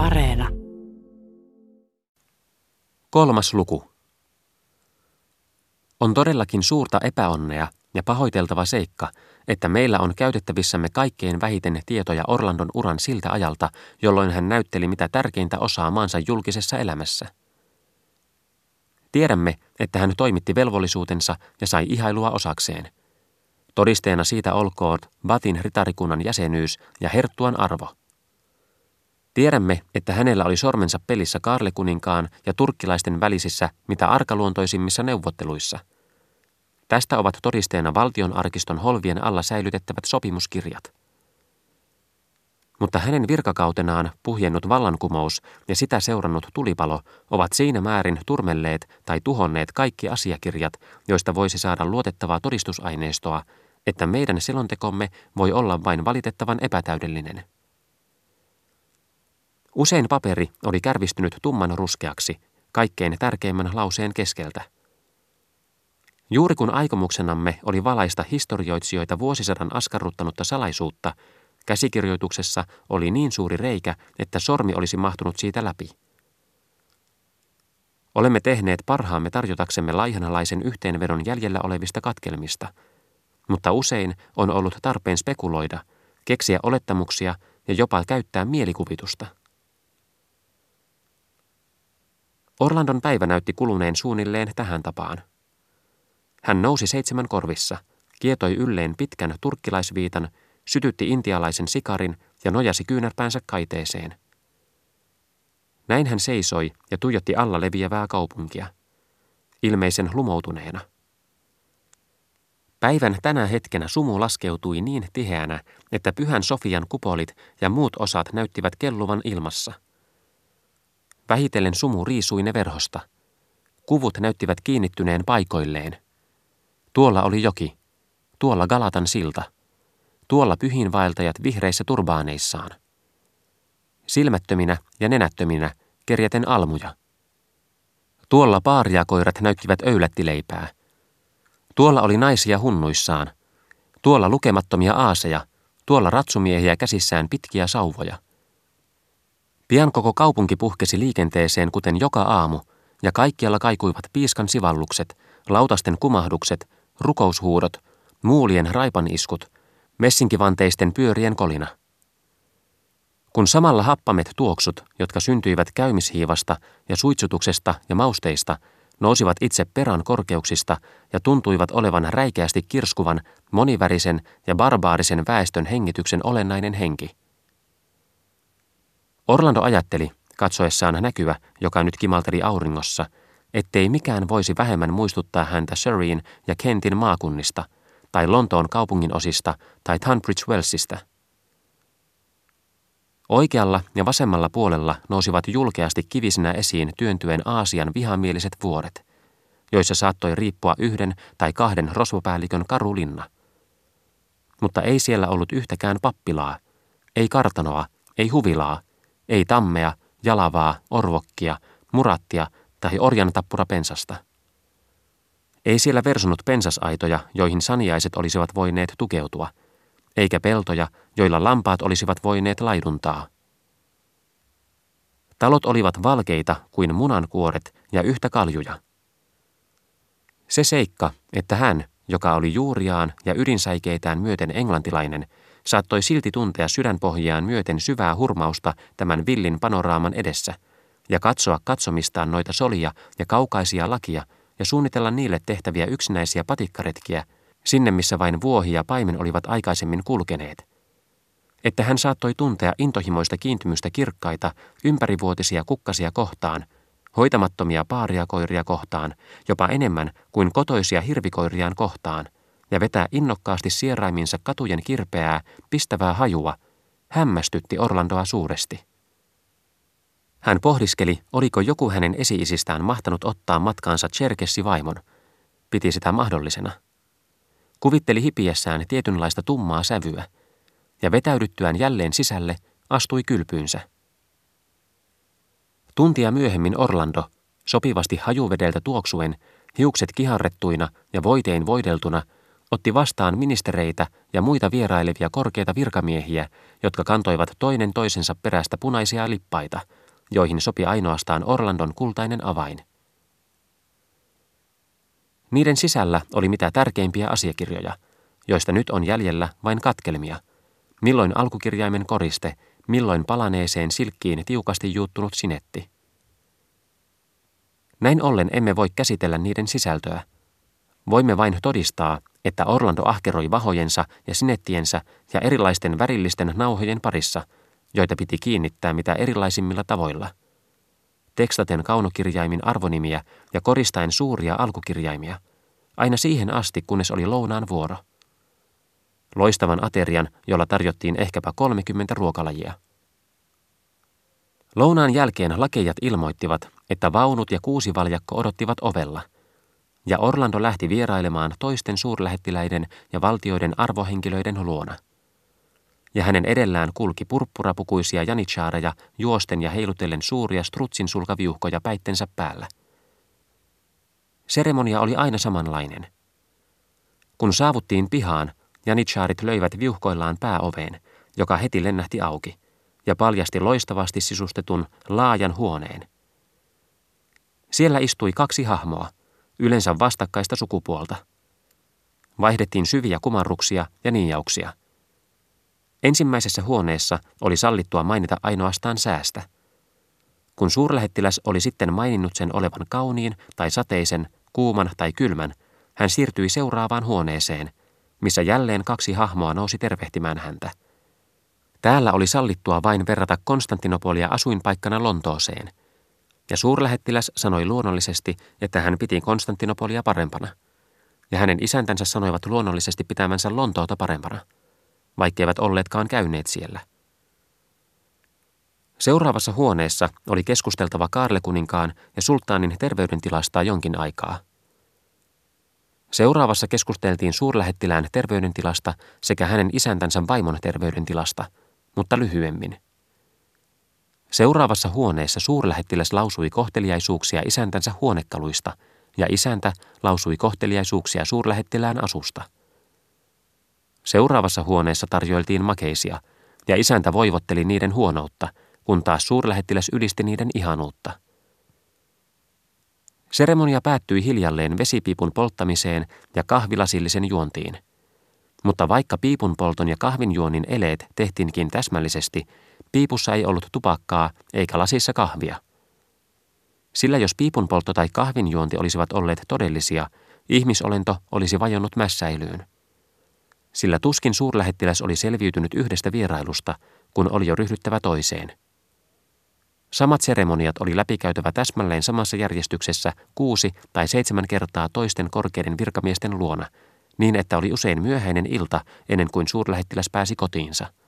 Areena. Kolmas luku. On todellakin suurta epäonnea ja pahoiteltava seikka, että meillä on käytettävissämme kaikkein vähiten tietoja Orlandon uran siltä ajalta, jolloin hän näytteli mitä tärkeintä osaa maansa julkisessa elämässä. Tiedämme, että hän toimitti velvollisuutensa ja sai ihailua osakseen. Todisteena siitä olkoon Batin ritarikunnan jäsenyys ja herttuan arvo – Tiedämme, että hänellä oli sormensa pelissä Kaarlekuninkaan ja turkkilaisten välisissä mitä arkaluontoisimmissa neuvotteluissa. Tästä ovat todisteena valtion arkiston holvien alla säilytettävät sopimuskirjat. Mutta hänen virkakautenaan puhjennut vallankumous ja sitä seurannut tulipalo ovat siinä määrin turmelleet tai tuhonneet kaikki asiakirjat, joista voisi saada luotettavaa todistusaineistoa, että meidän selontekomme voi olla vain valitettavan epätäydellinen. Usein paperi oli kärvistynyt tumman ruskeaksi, kaikkein tärkeimmän lauseen keskeltä. Juuri kun aikomuksenamme oli valaista historioitsijoita vuosisadan askarruttanutta salaisuutta, käsikirjoituksessa oli niin suuri reikä, että sormi olisi mahtunut siitä läpi. Olemme tehneet parhaamme tarjotaksemme laihanalaisen yhteenvedon jäljellä olevista katkelmista, mutta usein on ollut tarpeen spekuloida, keksiä olettamuksia ja jopa käyttää mielikuvitusta – Orlandon päivä näytti kuluneen suunnilleen tähän tapaan. Hän nousi seitsemän korvissa, kietoi ylleen pitkän turkkilaisviitan, sytytti intialaisen sikarin ja nojasi kyynärpäänsä kaiteeseen. Näin hän seisoi ja tuijotti alla leviävää kaupunkia, ilmeisen lumoutuneena. Päivän tänä hetkenä sumu laskeutui niin tiheänä, että pyhän Sofian kupolit ja muut osat näyttivät kelluvan ilmassa – Vähitellen sumu riisui ne verhosta. Kuvut näyttivät kiinnittyneen paikoilleen. Tuolla oli joki. Tuolla Galatan silta. Tuolla pyhinvaeltajat vihreissä turbaaneissaan. Silmättöminä ja nenättöminä kerjäten almuja. Tuolla paariakoirat näyttivät öylättileipää. Tuolla oli naisia hunnuissaan. Tuolla lukemattomia aaseja. Tuolla ratsumiehiä käsissään pitkiä sauvoja. Pian koko kaupunki puhkesi liikenteeseen kuten joka aamu, ja kaikkialla kaikuivat piiskan sivallukset, lautasten kumahdukset, rukoushuudot, muulien raipaniskut, messinkivanteisten pyörien kolina. Kun samalla happamet tuoksut, jotka syntyivät käymishiivasta ja suitsutuksesta ja mausteista, nousivat itse perän korkeuksista ja tuntuivat olevan räikeästi kirskuvan, monivärisen ja barbaarisen väestön hengityksen olennainen henki – Orlando ajatteli, katsoessaan näkyvä, joka nyt kimalteli auringossa, ettei mikään voisi vähemmän muistuttaa häntä Surreyin ja Kentin maakunnista, tai Lontoon kaupungin osista, tai Tunbridge Wellsista. Oikealla ja vasemmalla puolella nousivat julkeasti kivisinä esiin työntyen Aasian vihamieliset vuoret, joissa saattoi riippua yhden tai kahden rosvopäällikön karulinna. Mutta ei siellä ollut yhtäkään pappilaa, ei kartanoa, ei huvilaa, ei tammea, jalavaa, orvokkia, murattia tai orjan tappura pensasta. Ei siellä versunut pensasaitoja, joihin saniaiset olisivat voineet tukeutua, eikä peltoja, joilla lampaat olisivat voineet laiduntaa. Talot olivat valkeita kuin munankuoret ja yhtä kaljuja. Se seikka, että hän, joka oli juuriaan ja ydinsäikeitään myöten englantilainen, saattoi silti tuntea sydänpohjiaan myöten syvää hurmausta tämän villin panoraaman edessä ja katsoa katsomistaan noita solia ja kaukaisia lakia ja suunnitella niille tehtäviä yksinäisiä patikkaretkiä sinne, missä vain vuohi ja paimen olivat aikaisemmin kulkeneet. Että hän saattoi tuntea intohimoista kiintymystä kirkkaita, ympärivuotisia kukkasia kohtaan, hoitamattomia paariakoiria kohtaan, jopa enemmän kuin kotoisia hirvikoiriaan kohtaan – ja vetää innokkaasti sieraiminsa katujen kirpeää, pistävää hajua, hämmästytti Orlandoa suuresti. Hän pohdiskeli, oliko joku hänen esi-isistään mahtanut ottaa matkaansa Cherkessi vaimon. Piti sitä mahdollisena. Kuvitteli hipiessään tietynlaista tummaa sävyä, ja vetäydyttyään jälleen sisälle astui kylpyynsä. Tuntia myöhemmin Orlando, sopivasti hajuvedeltä tuoksuen, hiukset kiharrettuina ja voitein voideltuna – otti vastaan ministereitä ja muita vierailevia korkeita virkamiehiä, jotka kantoivat toinen toisensa perästä punaisia lippaita, joihin sopi ainoastaan Orlandon kultainen avain. Niiden sisällä oli mitä tärkeimpiä asiakirjoja, joista nyt on jäljellä vain katkelmia, milloin alkukirjaimen koriste, milloin palaneeseen silkkiin tiukasti juuttunut sinetti. Näin ollen emme voi käsitellä niiden sisältöä. Voimme vain todistaa, että Orlando ahkeroi vahojensa ja sinettiensä ja erilaisten värillisten nauhojen parissa, joita piti kiinnittää mitä erilaisimmilla tavoilla. Tekstaten kaunokirjaimin arvonimiä ja koristaen suuria alkukirjaimia, aina siihen asti kunnes oli lounaan vuoro. Loistavan aterian, jolla tarjottiin ehkäpä 30 ruokalajia. Lounaan jälkeen lakejat ilmoittivat, että vaunut ja kuusi valjakko odottivat ovella – ja Orlando lähti vierailemaan toisten suurlähettiläiden ja valtioiden arvohenkilöiden luona. Ja hänen edellään kulki purppurapukuisia janitsaareja juosten ja heilutellen suuria strutsin sulkaviuhkoja päittensä päällä. Seremonia oli aina samanlainen. Kun saavuttiin pihaan, janitsaarit löivät viuhkoillaan pääoveen, joka heti lennähti auki, ja paljasti loistavasti sisustetun laajan huoneen. Siellä istui kaksi hahmoa – yleensä vastakkaista sukupuolta. Vaihdettiin syviä kumarruksia ja niijauksia. Ensimmäisessä huoneessa oli sallittua mainita ainoastaan säästä. Kun suurlähettiläs oli sitten maininnut sen olevan kauniin tai sateisen, kuuman tai kylmän, hän siirtyi seuraavaan huoneeseen, missä jälleen kaksi hahmoa nousi tervehtimään häntä. Täällä oli sallittua vain verrata Konstantinopolia asuinpaikkana Lontooseen – ja suurlähettiläs sanoi luonnollisesti, että hän piti Konstantinopolia parempana. Ja hänen isäntänsä sanoivat luonnollisesti pitämänsä Lontoota parempana, vaikkeivät olleetkaan käyneet siellä. Seuraavassa huoneessa oli keskusteltava Kaarlekuninkaan ja sulttaanin terveydentilasta jonkin aikaa. Seuraavassa keskusteltiin suurlähettilään terveydentilasta sekä hänen isäntänsä vaimon terveydentilasta, mutta lyhyemmin – Seuraavassa huoneessa suurlähettiläs lausui kohteliaisuuksia isäntänsä huonekaluista, ja isäntä lausui kohteliaisuuksia suurlähettilään asusta. Seuraavassa huoneessa tarjoiltiin makeisia, ja isäntä voivotteli niiden huonoutta, kun taas suurlähettiläs ylisti niiden ihanuutta. Seremonia päättyi hiljalleen vesipiipun polttamiseen ja kahvilasillisen juontiin. Mutta vaikka piipun polton ja kahvinjuonnin eleet tehtiinkin täsmällisesti, Piipussa ei ollut tupakkaa eikä lasissa kahvia. Sillä jos piipunpoltto tai kahvinjuonti olisivat olleet todellisia, ihmisolento olisi vajonnut mässäilyyn. Sillä tuskin suurlähettiläs oli selviytynyt yhdestä vierailusta, kun oli jo ryhdyttävä toiseen. Samat seremoniat oli läpikäytävä täsmälleen samassa järjestyksessä kuusi tai seitsemän kertaa toisten korkeiden virkamiesten luona, niin että oli usein myöhäinen ilta ennen kuin suurlähettiläs pääsi kotiinsa –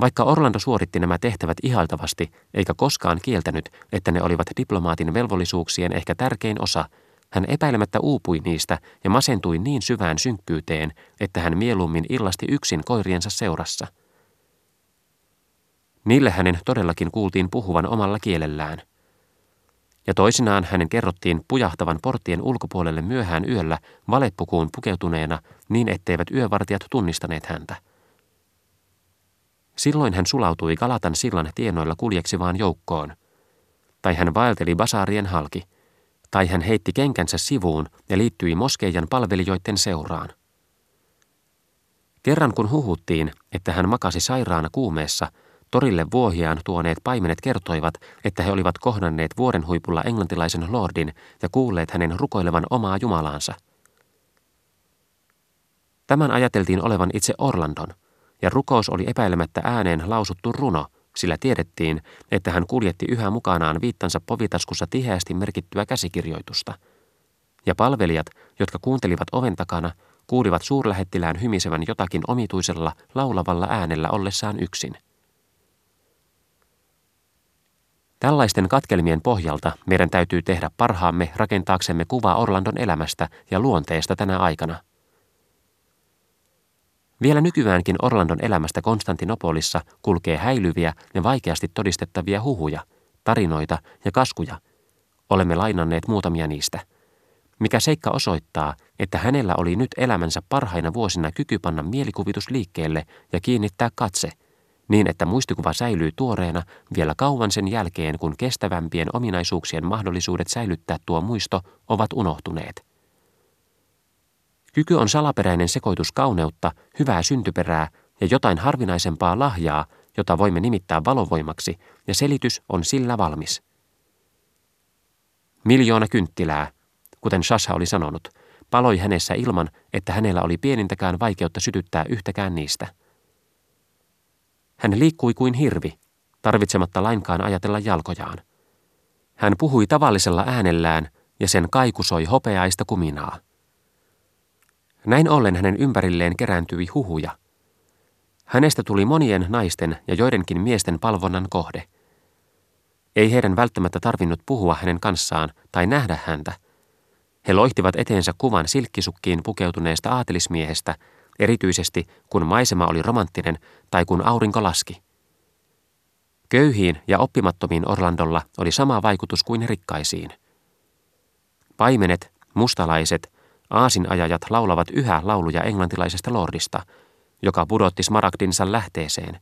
vaikka Orlando suoritti nämä tehtävät ihailtavasti eikä koskaan kieltänyt, että ne olivat diplomaatin velvollisuuksien ehkä tärkein osa, hän epäilemättä uupui niistä ja masentui niin syvään synkkyyteen, että hän mieluummin illasti yksin koiriensa seurassa. Niille hänen todellakin kuultiin puhuvan omalla kielellään. Ja toisinaan hänen kerrottiin pujahtavan porttien ulkopuolelle myöhään yöllä valepukuun pukeutuneena niin etteivät yövartijat tunnistaneet häntä. Silloin hän sulautui Galatan sillan tienoilla kuljeksivaan joukkoon. Tai hän vaelteli basaarien halki. Tai hän heitti kenkänsä sivuun ja liittyi moskeijan palvelijoiden seuraan. Kerran kun huhuttiin, että hän makasi sairaana kuumeessa, torille vuohiaan tuoneet paimenet kertoivat, että he olivat kohdanneet vuoren huipulla englantilaisen lordin ja kuulleet hänen rukoilevan omaa jumalaansa. Tämän ajateltiin olevan itse Orlandon – ja rukous oli epäilemättä ääneen lausuttu runo, sillä tiedettiin, että hän kuljetti yhä mukanaan viittansa povitaskussa tiheästi merkittyä käsikirjoitusta. Ja palvelijat, jotka kuuntelivat oven takana, kuulivat suurlähettilään hymisevän jotakin omituisella, laulavalla äänellä ollessaan yksin. Tällaisten katkelmien pohjalta meidän täytyy tehdä parhaamme rakentaaksemme kuvaa Orlandon elämästä ja luonteesta tänä aikana – vielä nykyäänkin Orlandon elämästä Konstantinopolissa kulkee häilyviä ja vaikeasti todistettavia huhuja, tarinoita ja kaskuja. Olemme lainanneet muutamia niistä. mikä seikka osoittaa, että hänellä oli nyt elämänsä parhaina vuosina kyky panna mielikuvitus liikkeelle ja kiinnittää katse, niin että muistikuva säilyy tuoreena vielä kauan sen jälkeen, kun kestävämpien ominaisuuksien mahdollisuudet säilyttää tuo muisto ovat unohtuneet. Kyky on salaperäinen sekoitus kauneutta, hyvää syntyperää ja jotain harvinaisempaa lahjaa, jota voimme nimittää valovoimaksi, ja selitys on sillä valmis. Miljoona kynttilää, kuten Shasha oli sanonut, paloi hänessä ilman, että hänellä oli pienintäkään vaikeutta sytyttää yhtäkään niistä. Hän liikkui kuin hirvi, tarvitsematta lainkaan ajatella jalkojaan. Hän puhui tavallisella äänellään, ja sen kaikusoi hopeaista kuminaa. Näin ollen hänen ympärilleen kerääntyi huhuja. Hänestä tuli monien naisten ja joidenkin miesten palvonnan kohde. Ei heidän välttämättä tarvinnut puhua hänen kanssaan tai nähdä häntä. He loihtivat eteensä kuvan silkkisukkiin pukeutuneesta aatelismiehestä, erityisesti kun maisema oli romanttinen tai kun aurinko laski. Köyhiin ja oppimattomiin Orlandolla oli sama vaikutus kuin rikkaisiin. Paimenet, mustalaiset Aasinajajat laulavat yhä lauluja englantilaisesta lordista, joka pudotti smaragdinsa lähteeseen,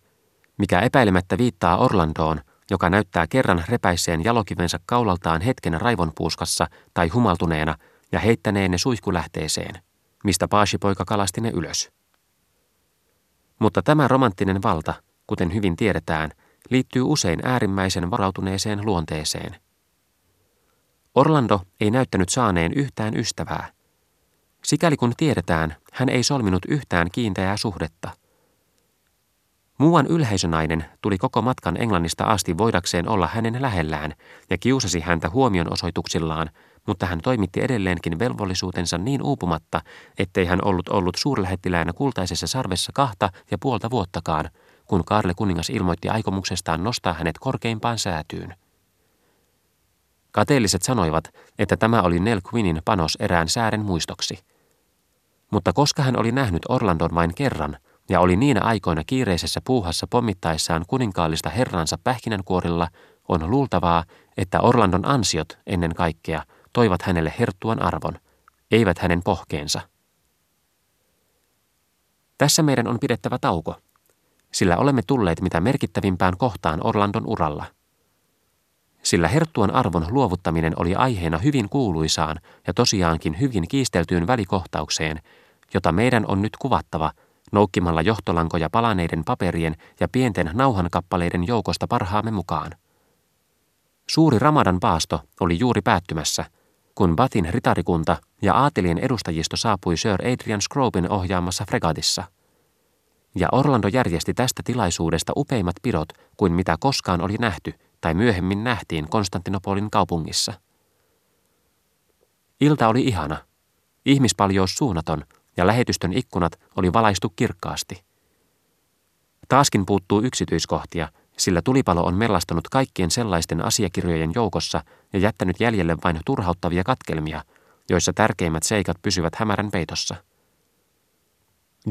mikä epäilemättä viittaa Orlandoon, joka näyttää kerran repäisseen jalokivensä kaulaltaan hetken raivonpuuskassa tai humaltuneena ja heittäneen ne suihkulähteeseen, mistä paasipoika kalasti ne ylös. Mutta tämä romanttinen valta, kuten hyvin tiedetään, liittyy usein äärimmäisen varautuneeseen luonteeseen. Orlando ei näyttänyt saaneen yhtään ystävää – Sikäli kun tiedetään, hän ei solminut yhtään kiinteää suhdetta. Muuan ylhäisönainen tuli koko matkan Englannista asti voidakseen olla hänen lähellään ja kiusasi häntä huomionosoituksillaan, mutta hän toimitti edelleenkin velvollisuutensa niin uupumatta, ettei hän ollut ollut suurlähettiläänä kultaisessa sarvessa kahta ja puolta vuottakaan, kun Karle kuningas ilmoitti aikomuksestaan nostaa hänet korkeimpaan säätyyn. Kateelliset sanoivat, että tämä oli Nell Quinnin panos erään säären muistoksi – mutta koska hän oli nähnyt Orlandon vain kerran ja oli niinä aikoina kiireisessä puuhassa pommittaessaan kuninkaallista herransa pähkinänkuorilla, on luultavaa, että Orlandon ansiot ennen kaikkea toivat hänelle herttuan arvon, eivät hänen pohkeensa. Tässä meidän on pidettävä tauko, sillä olemme tulleet mitä merkittävimpään kohtaan Orlandon uralla. Sillä herttuan arvon luovuttaminen oli aiheena hyvin kuuluisaan ja tosiaankin hyvin kiisteltyyn välikohtaukseen, jota meidän on nyt kuvattava noukkimalla johtolankoja palaneiden paperien ja pienten nauhankappaleiden joukosta parhaamme mukaan. Suuri Ramadan paasto oli juuri päättymässä, kun Batin ritarikunta ja aatelien edustajisto saapui Sir Adrian Scrobin ohjaamassa fregatissa. Ja Orlando järjesti tästä tilaisuudesta upeimmat pidot kuin mitä koskaan oli nähty tai myöhemmin nähtiin Konstantinopolin kaupungissa. Ilta oli ihana, ihmispaljous suunnaton ja lähetystön ikkunat oli valaistu kirkkaasti. Taaskin puuttuu yksityiskohtia, sillä tulipalo on mellastanut kaikkien sellaisten asiakirjojen joukossa ja jättänyt jäljelle vain turhauttavia katkelmia, joissa tärkeimmät seikat pysyvät hämärän peitossa.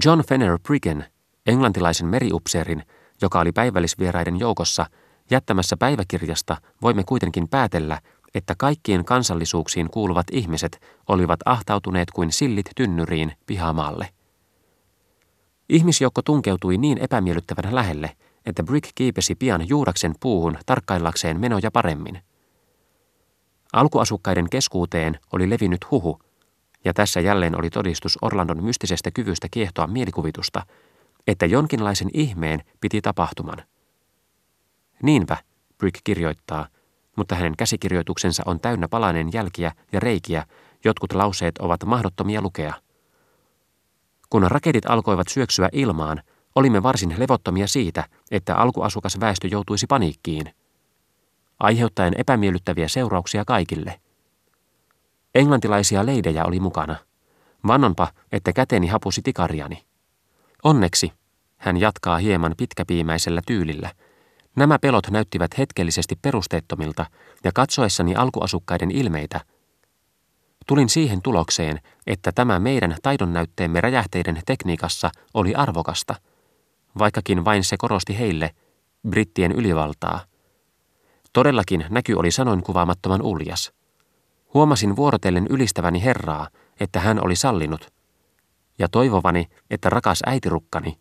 John Fenner Priggen, englantilaisen meriupseerin, joka oli päivällisvieraiden joukossa, jättämässä päiväkirjasta voimme kuitenkin päätellä, että kaikkien kansallisuuksiin kuuluvat ihmiset olivat ahtautuneet kuin sillit tynnyriin pihamaalle. Ihmisjoukko tunkeutui niin epämiellyttävän lähelle, että Brick kiipesi pian juuraksen puuhun tarkkaillakseen menoja paremmin. Alkuasukkaiden keskuuteen oli levinnyt huhu, ja tässä jälleen oli todistus Orlandon mystisestä kyvystä kiehtoa mielikuvitusta, että jonkinlaisen ihmeen piti tapahtuman. Niinpä, Brick kirjoittaa, mutta hänen käsikirjoituksensa on täynnä palanen jälkiä ja reikiä, jotkut lauseet ovat mahdottomia lukea. Kun raketit alkoivat syöksyä ilmaan, olimme varsin levottomia siitä, että alkuasukas väestö joutuisi paniikkiin, aiheuttaen epämiellyttäviä seurauksia kaikille. Englantilaisia leidejä oli mukana. Vannonpa, että käteni hapusi tikariani. Onneksi, hän jatkaa hieman pitkäpiimäisellä tyylillä – Nämä pelot näyttivät hetkellisesti perusteettomilta ja katsoessani alkuasukkaiden ilmeitä, tulin siihen tulokseen, että tämä meidän taidonnäytteemme räjähteiden tekniikassa oli arvokasta, vaikkakin vain se korosti heille brittien ylivaltaa. Todellakin näky oli sanoin kuvaamattoman uljas. Huomasin vuorotellen ylistäväni Herraa, että hän oli sallinut, ja toivovani, että rakas äitirukkani,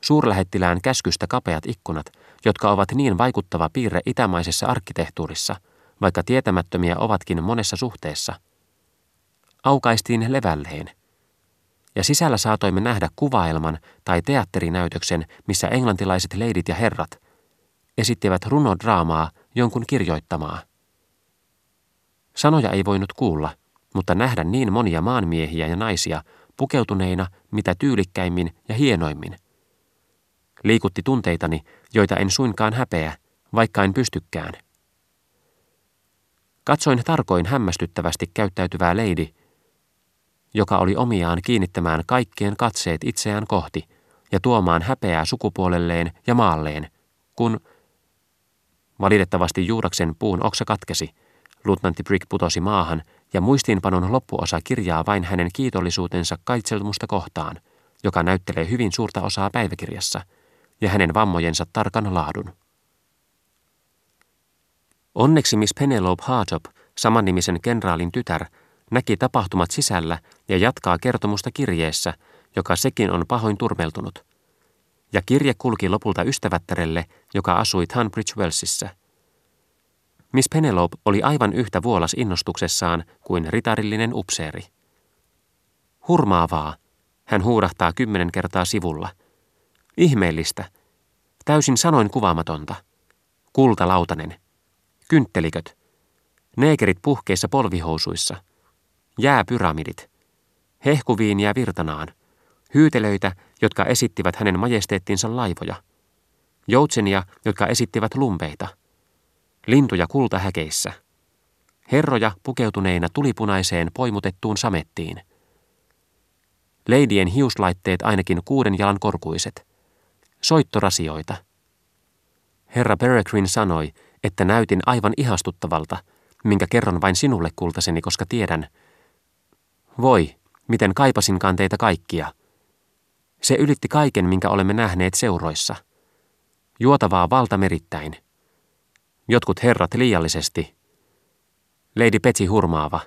suurlähettilään käskystä kapeat ikkunat, jotka ovat niin vaikuttava piirre itämaisessa arkkitehtuurissa, vaikka tietämättömiä ovatkin monessa suhteessa, aukaistiin levälleen. Ja sisällä saatoimme nähdä kuvaelman tai teatterinäytöksen, missä englantilaiset leidit ja herrat esittivät runodraamaa jonkun kirjoittamaa. Sanoja ei voinut kuulla, mutta nähdä niin monia maanmiehiä ja naisia pukeutuneina mitä tyylikkäimmin ja hienoimmin. Liikutti tunteitani, joita en suinkaan häpeä, vaikka en pystykään. Katsoin tarkoin hämmästyttävästi käyttäytyvää leidi, joka oli omiaan kiinnittämään kaikkien katseet itseään kohti ja tuomaan häpeää sukupuolelleen ja maalleen, kun valitettavasti juuraksen puun oksa katkesi, luutnantti Brick putosi maahan ja muistiinpanon loppuosa kirjaa vain hänen kiitollisuutensa kaitselmusta kohtaan, joka näyttelee hyvin suurta osaa päiväkirjassa, ja hänen vammojensa tarkan laadun. Onneksi Miss Penelope Hartop, samannimisen kenraalin tytär, näki tapahtumat sisällä ja jatkaa kertomusta kirjeessä, joka sekin on pahoin turmeltunut. Ja kirje kulki lopulta ystävättärelle, joka asui Tunbridge Wellsissä. Miss Penelope oli aivan yhtä vuolas innostuksessaan kuin ritarillinen upseeri. Hurmaavaa, hän huurahtaa kymmenen kertaa sivulla. Ihmeellistä, täysin sanoin kuvaamatonta. Kultalautanen, kyntteliköt, neekerit puhkeissa polvihousuissa, jääpyramidit, hehkuviiniä virtanaan, hyytelöitä, jotka esittivät hänen majesteettinsa laivoja, joutsenia, jotka esittivät lumpeita – lintuja kultahäkeissä, herroja pukeutuneina tulipunaiseen poimutettuun samettiin. Leidien hiuslaitteet ainakin kuuden jalan korkuiset, soittorasioita. Herra Peregrine sanoi, että näytin aivan ihastuttavalta, minkä kerron vain sinulle kultaseni, koska tiedän. Voi, miten kaipasinkaan teitä kaikkia. Se ylitti kaiken, minkä olemme nähneet seuroissa. Juotavaa valtamerittäin – Jotkut herrat liiallisesti. Lady Petsi hurmaava.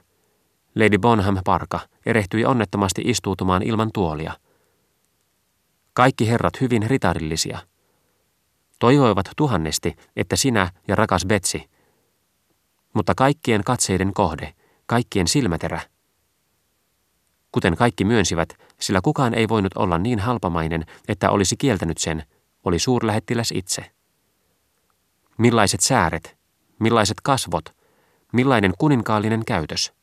Lady Bonham Parka erehtyi onnettomasti istuutumaan ilman tuolia. Kaikki herrat hyvin ritarillisia. Toivoivat tuhannesti, että sinä ja rakas Betsi, mutta kaikkien katseiden kohde, kaikkien silmäterä. Kuten kaikki myönsivät, sillä kukaan ei voinut olla niin halpamainen, että olisi kieltänyt sen, oli suurlähettiläs itse. Millaiset sääret, millaiset kasvot, millainen kuninkaallinen käytös.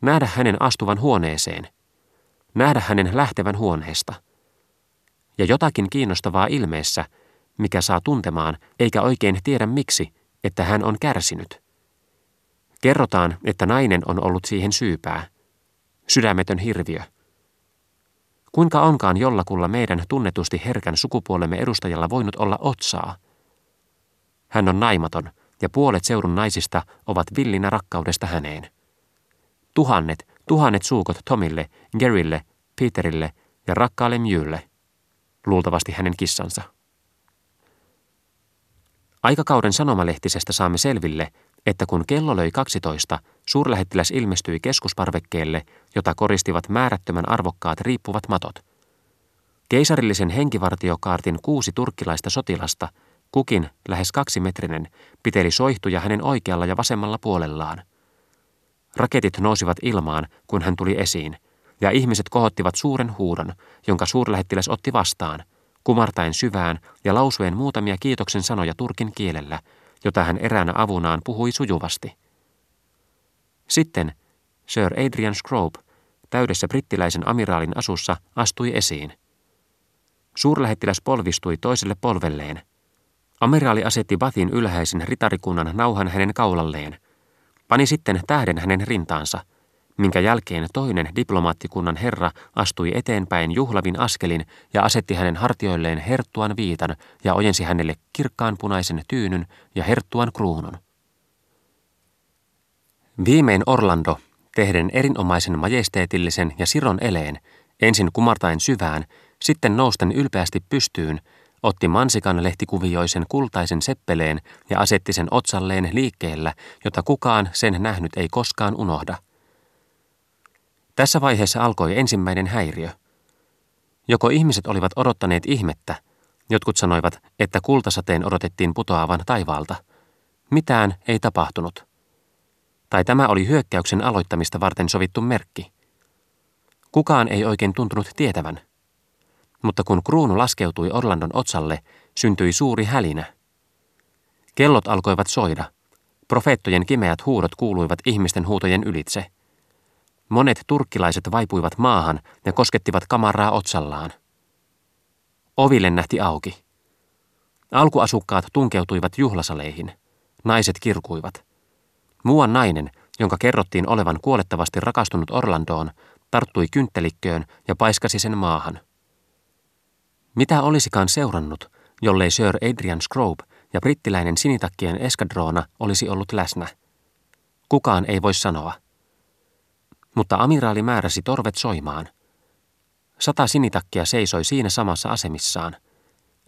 Nähdä hänen astuvan huoneeseen, nähdä hänen lähtevän huoneesta. Ja jotakin kiinnostavaa ilmeessä, mikä saa tuntemaan, eikä oikein tiedä miksi, että hän on kärsinyt. Kerrotaan, että nainen on ollut siihen syypää. Sydämetön hirviö. Kuinka onkaan jollakulla meidän tunnetusti herkän sukupuolemme edustajalla voinut olla otsaa – hän on naimaton, ja puolet seudun naisista ovat villinä rakkaudesta häneen. Tuhannet, tuhannet suukot Tomille, Garylle, Peterille ja rakkaalle Mjylle, luultavasti hänen kissansa. Aikakauden sanomalehtisestä saamme selville, että kun kello löi 12, suurlähettiläs ilmestyi keskusparvekkeelle, jota koristivat määrättömän arvokkaat riippuvat matot. Keisarillisen henkivartiokaartin kuusi turkkilaista sotilasta – Kukin, lähes kaksimetrinen, piteli soihtuja hänen oikealla ja vasemmalla puolellaan. Raketit nousivat ilmaan, kun hän tuli esiin, ja ihmiset kohottivat suuren huudon, jonka suurlähettiläs otti vastaan, kumartaen syvään ja lausuen muutamia kiitoksen sanoja turkin kielellä, jota hän eräänä avunaan puhui sujuvasti. Sitten Sir Adrian Scrope, täydessä brittiläisen amiraalin asussa, astui esiin. Suurlähettiläs polvistui toiselle polvelleen – Amiraali asetti Bathin ylhäisen ritarikunnan nauhan hänen kaulalleen. Pani sitten tähden hänen rintaansa, minkä jälkeen toinen diplomaattikunnan herra astui eteenpäin juhlavin askelin ja asetti hänen hartioilleen herttuan viitan ja ojensi hänelle kirkkaanpunaisen tyynyn ja herttuan kruunun. Viimein Orlando, tehden erinomaisen majesteetillisen ja siron eleen, ensin kumartaen syvään, sitten nousten ylpeästi pystyyn, otti mansikan lehtikuvioisen kultaisen seppeleen ja asetti sen otsalleen liikkeellä, jota kukaan sen nähnyt ei koskaan unohda. Tässä vaiheessa alkoi ensimmäinen häiriö. Joko ihmiset olivat odottaneet ihmettä, jotkut sanoivat, että kultasateen odotettiin putoavan taivaalta. Mitään ei tapahtunut. Tai tämä oli hyökkäyksen aloittamista varten sovittu merkki. Kukaan ei oikein tuntunut tietävän – mutta kun kruunu laskeutui Orlandon otsalle, syntyi suuri hälinä. Kellot alkoivat soida. Profeettojen kimeät huudot kuuluivat ihmisten huutojen ylitse. Monet turkkilaiset vaipuivat maahan ja koskettivat kamaraa otsallaan. Ovi lennähti auki. Alkuasukkaat tunkeutuivat juhlasaleihin. Naiset kirkuivat. Muuan nainen, jonka kerrottiin olevan kuolettavasti rakastunut Orlandoon, tarttui kynttelikköön ja paiskasi sen maahan – mitä olisikaan seurannut, jollei Sir Adrian Scrope ja brittiläinen sinitakkien eskadroona olisi ollut läsnä? Kukaan ei voi sanoa. Mutta amiraali määräsi torvet soimaan. Sata sinitakkia seisoi siinä samassa asemissaan.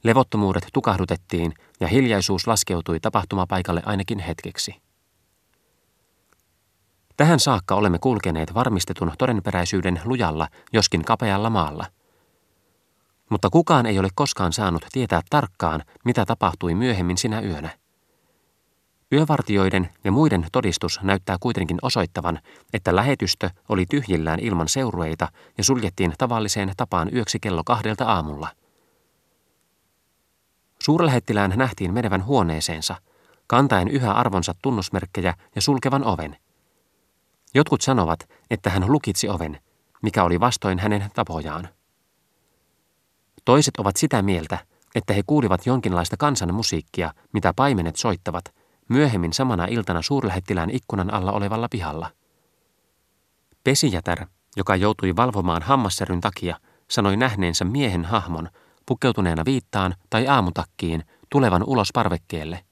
Levottomuudet tukahdutettiin ja hiljaisuus laskeutui tapahtumapaikalle ainakin hetkeksi. Tähän saakka olemme kulkeneet varmistetun todenperäisyyden lujalla, joskin kapealla maalla – mutta kukaan ei ole koskaan saanut tietää tarkkaan, mitä tapahtui myöhemmin sinä yönä. Yövartioiden ja muiden todistus näyttää kuitenkin osoittavan, että lähetystö oli tyhjillään ilman seurueita ja suljettiin tavalliseen tapaan yöksi kello kahdelta aamulla. Suurlähettilään nähtiin menevän huoneeseensa, kantaen yhä arvonsa tunnusmerkkejä ja sulkevan oven. Jotkut sanovat, että hän lukitsi oven, mikä oli vastoin hänen tapojaan. Toiset ovat sitä mieltä, että he kuulivat jonkinlaista kansanmusiikkia, mitä paimenet soittavat, myöhemmin samana iltana suurlähettilään ikkunan alla olevalla pihalla. Pesijätär, joka joutui valvomaan hammassäryn takia, sanoi nähneensä miehen hahmon, pukeutuneena viittaan tai aamutakkiin, tulevan ulos parvekkeelle.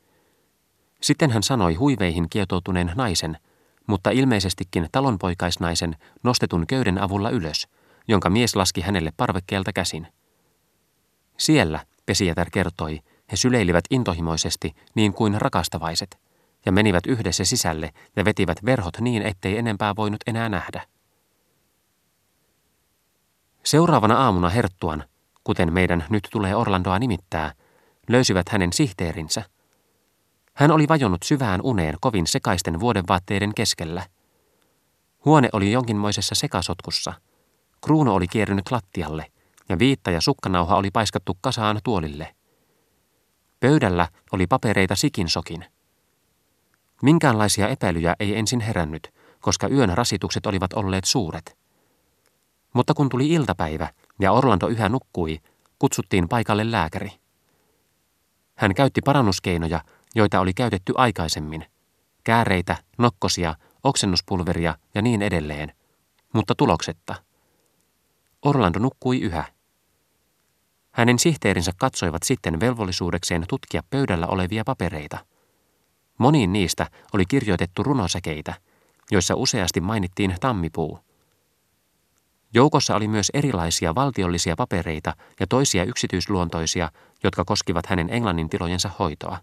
Sitten hän sanoi huiveihin kietoutuneen naisen, mutta ilmeisestikin talonpoikaisnaisen nostetun köyden avulla ylös, jonka mies laski hänelle parvekkeelta käsin. Siellä, Pesijätär kertoi, he syleilivät intohimoisesti niin kuin rakastavaiset, ja menivät yhdessä sisälle ja vetivät verhot niin, ettei enempää voinut enää nähdä. Seuraavana aamuna Herttuan, kuten meidän nyt tulee Orlandoa nimittää, löysivät hänen sihteerinsä. Hän oli vajonnut syvään uneen kovin sekaisten vuodenvaatteiden keskellä. Huone oli jonkinmoisessa sekasotkussa. Kruuno oli kierrynyt lattialle – ja viitta ja sukkanauha oli paiskattu kasaan tuolille. Pöydällä oli papereita sikin sokin. Minkäänlaisia epäilyjä ei ensin herännyt, koska yön rasitukset olivat olleet suuret. Mutta kun tuli iltapäivä ja Orlando yhä nukkui, kutsuttiin paikalle lääkäri. Hän käytti parannuskeinoja, joita oli käytetty aikaisemmin. Kääreitä, nokkosia, oksennuspulveria ja niin edelleen, mutta tuloksetta. Orlando nukkui yhä. Hänen sihteerinsä katsoivat sitten velvollisuudekseen tutkia pöydällä olevia papereita. Moniin niistä oli kirjoitettu runosäkeitä, joissa useasti mainittiin tammipuu. Joukossa oli myös erilaisia valtiollisia papereita ja toisia yksityisluontoisia, jotka koskivat hänen englannin tilojensa hoitoa.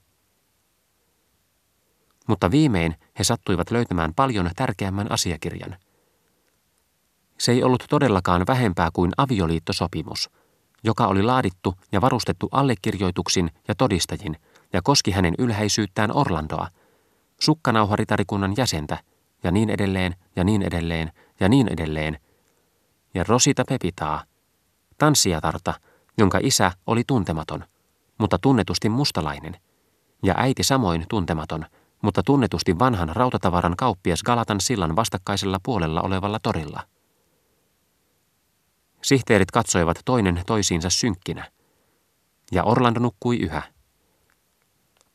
Mutta viimein he sattuivat löytämään paljon tärkeämmän asiakirjan. Se ei ollut todellakaan vähempää kuin avioliittosopimus – joka oli laadittu ja varustettu allekirjoituksin ja todistajin ja koski hänen ylhäisyyttään Orlandoa, sukkanauharitarikunnan jäsentä ja niin edelleen ja niin edelleen ja niin edelleen, ja Rosita Pepitaa, tanssijatarta, jonka isä oli tuntematon, mutta tunnetusti mustalainen, ja äiti samoin tuntematon, mutta tunnetusti vanhan rautatavaran kauppias Galatan sillan vastakkaisella puolella olevalla torilla – Sihteerit katsoivat toinen toisiinsa synkkinä. Ja Orlando nukkui yhä.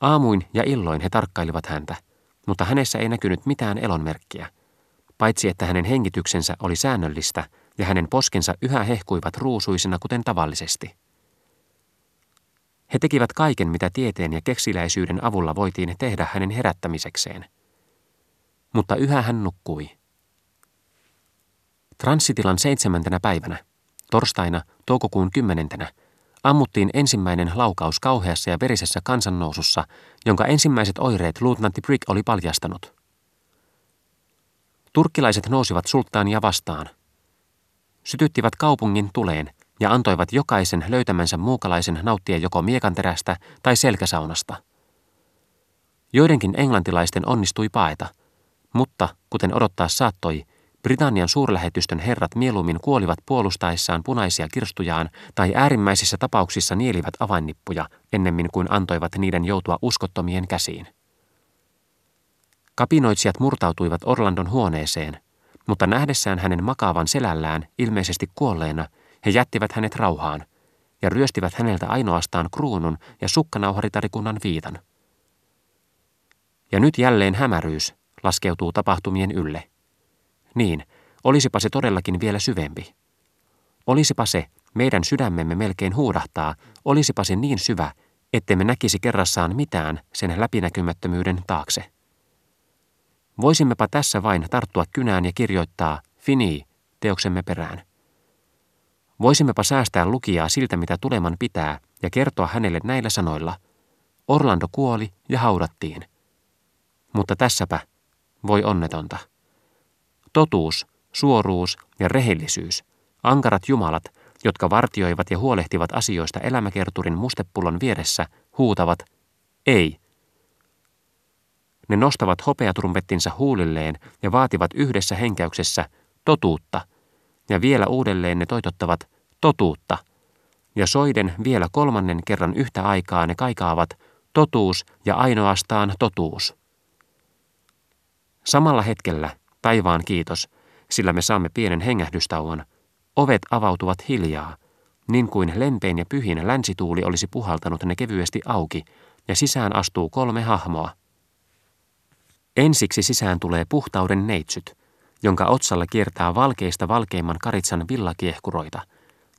Aamuin ja illoin he tarkkailivat häntä, mutta hänessä ei näkynyt mitään elonmerkkiä, paitsi että hänen hengityksensä oli säännöllistä ja hänen poskensa yhä hehkuivat ruusuisina kuten tavallisesti. He tekivät kaiken, mitä tieteen ja keksiläisyyden avulla voitiin tehdä hänen herättämisekseen. Mutta yhä hän nukkui. Transitilan seitsemäntenä päivänä torstaina toukokuun kymmenentenä, ammuttiin ensimmäinen laukaus kauheassa ja verisessä kansannousussa, jonka ensimmäiset oireet luutnantti Brick oli paljastanut. Turkkilaiset nousivat sulttaania vastaan. Sytyttivät kaupungin tuleen ja antoivat jokaisen löytämänsä muukalaisen nauttia joko miekanterästä tai selkäsaunasta. Joidenkin englantilaisten onnistui paeta, mutta, kuten odottaa saattoi, Britannian suurlähetystön herrat mieluummin kuolivat puolustaessaan punaisia kirstujaan tai äärimmäisissä tapauksissa nielivät avainnippuja ennemmin kuin antoivat niiden joutua uskottomien käsiin. Kapinoitsijat murtautuivat Orlandon huoneeseen, mutta nähdessään hänen makaavan selällään ilmeisesti kuolleena, he jättivät hänet rauhaan ja ryöstivät häneltä ainoastaan kruunun ja sukkanauharitarikunnan viitan. Ja nyt jälleen hämäryys laskeutuu tapahtumien ylle. Niin, olisipa se todellakin vielä syvempi. Olisipa se, meidän sydämemme melkein huudahtaa, olisipa se niin syvä, ettemme näkisi kerrassaan mitään sen läpinäkymättömyyden taakse. Voisimmepa tässä vain tarttua kynään ja kirjoittaa fini teoksemme perään. Voisimmepa säästää lukijaa siltä, mitä tuleman pitää, ja kertoa hänelle näillä sanoilla. Orlando kuoli ja haudattiin. Mutta tässäpä, voi onnetonta. Totuus, suoruus ja rehellisyys, ankarat jumalat, jotka vartioivat ja huolehtivat asioista elämäkerturin mustepullon vieressä, huutavat, ei. Ne nostavat hopeatrumpettinsa huulilleen ja vaativat yhdessä henkäyksessä totuutta, ja vielä uudelleen ne toitottavat totuutta, ja soiden vielä kolmannen kerran yhtä aikaa ne kaikaavat totuus ja ainoastaan totuus. Samalla hetkellä Taivaan kiitos, sillä me saamme pienen hengähdystauon. Ovet avautuvat hiljaa, niin kuin lempein ja pyhin länsituuli olisi puhaltanut ne kevyesti auki, ja sisään astuu kolme hahmoa. Ensiksi sisään tulee puhtauden neitsyt, jonka otsalla kiertää valkeista valkeimman karitsan villakiehkuroita,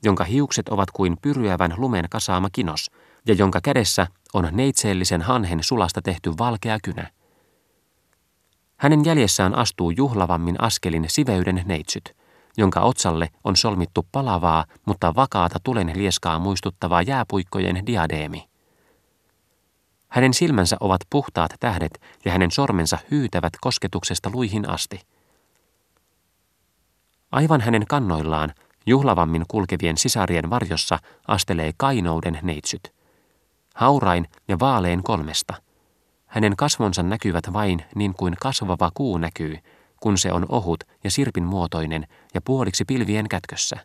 jonka hiukset ovat kuin pyryävän lumen kasaama kinos, ja jonka kädessä on neitseellisen hanhen sulasta tehty valkea kynä. Hänen jäljessään astuu juhlavammin askelin siveyden neitsyt, jonka otsalle on solmittu palavaa, mutta vakaata tulen lieskaa muistuttavaa jääpuikkojen diadeemi. Hänen silmänsä ovat puhtaat tähdet ja hänen sormensa hyytävät kosketuksesta luihin asti. Aivan hänen kannoillaan, juhlavammin kulkevien sisarien varjossa, astelee kainouden neitsyt. Haurain ja vaalein kolmesta – hänen kasvonsa näkyvät vain niin kuin kasvava kuu näkyy, kun se on ohut ja sirpin muotoinen ja puoliksi pilvien kätkössä.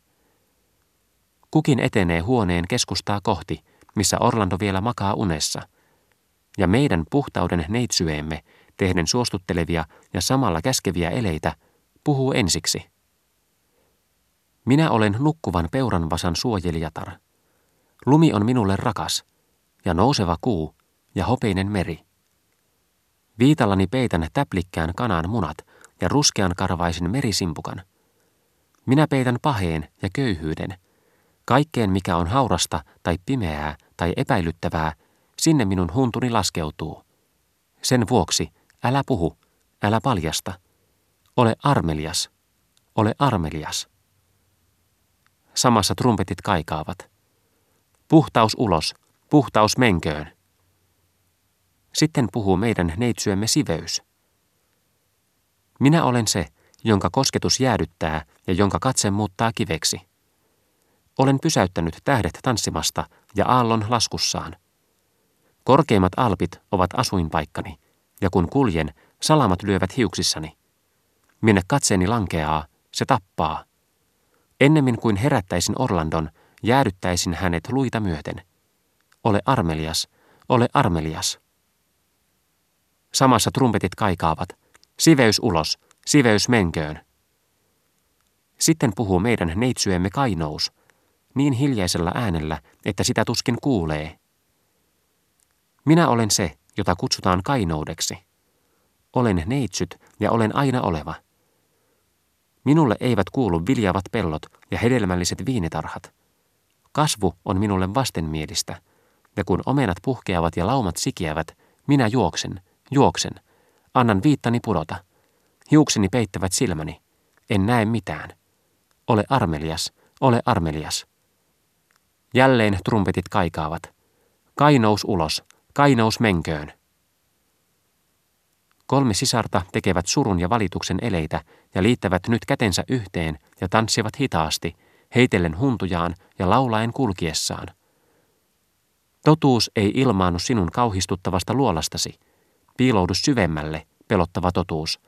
Kukin etenee huoneen keskustaa kohti, missä Orlando vielä makaa unessa. Ja meidän puhtauden neitsyemme, tehden suostuttelevia ja samalla käskeviä eleitä, puhuu ensiksi. Minä olen nukkuvan peuranvasan suojelijatar. Lumi on minulle rakas, ja nouseva kuu, ja hopeinen meri. Viitallani peitän täplikkään kanan munat ja ruskean karvaisen merisimpukan. Minä peitän paheen ja köyhyyden. Kaikkeen, mikä on haurasta tai pimeää tai epäilyttävää, sinne minun huntuni laskeutuu. Sen vuoksi, älä puhu, älä paljasta. Ole armelias, ole armelias. Samassa trumpetit kaikaavat. Puhtaus ulos, puhtaus menköön. Sitten puhuu meidän neitsyemme siveys. Minä olen se, jonka kosketus jäädyttää ja jonka katse muuttaa kiveksi. Olen pysäyttänyt tähdet tanssimasta ja aallon laskussaan. Korkeimmat alpit ovat asuinpaikkani, ja kun kuljen, salamat lyövät hiuksissani. Minne katseeni lankeaa, se tappaa. Ennemmin kuin herättäisin Orlandon, jäädyttäisin hänet luita myöten. Ole armelias, ole armelias. Samassa trumpetit kaikaavat. Siveys ulos, siveys menköön. Sitten puhuu meidän neitsyemme kainous, niin hiljaisella äänellä, että sitä tuskin kuulee. Minä olen se, jota kutsutaan kainoudeksi. Olen neitsyt ja olen aina oleva. Minulle eivät kuulu viljavat pellot ja hedelmälliset viinitarhat. Kasvu on minulle vastenmielistä, ja kun omenat puhkeavat ja laumat sikiävät, minä juoksen – Juoksen. Annan viittani pudota. Hiukseni peittävät silmäni. En näe mitään. Ole armelias, ole armelias. Jälleen trumpetit kaikaavat. Kainous ulos, kainous menköön. Kolme sisarta tekevät surun ja valituksen eleitä ja liittävät nyt kätensä yhteen ja tanssivat hitaasti, heitellen huntujaan ja laulaen kulkiessaan. Totuus ei ilmaannu sinun kauhistuttavasta luolastasi. Piiloudu syvemmälle, pelottava totuus.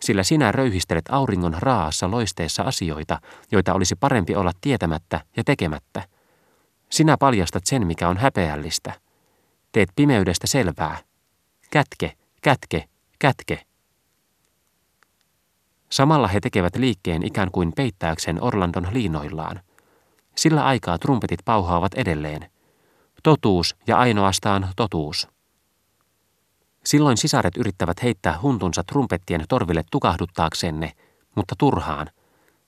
Sillä sinä röyhistelet auringon raassa loisteessa asioita, joita olisi parempi olla tietämättä ja tekemättä. Sinä paljastat sen, mikä on häpeällistä. Teet pimeydestä selvää. Kätke, kätke, kätke. Samalla he tekevät liikkeen ikään kuin peittääkseen Orlandon liinoillaan. Sillä aikaa trumpetit pauhaavat edelleen. Totuus ja ainoastaan totuus. Silloin sisaret yrittävät heittää huntunsa trumpettien torville tukahduttaaksenne, mutta turhaan,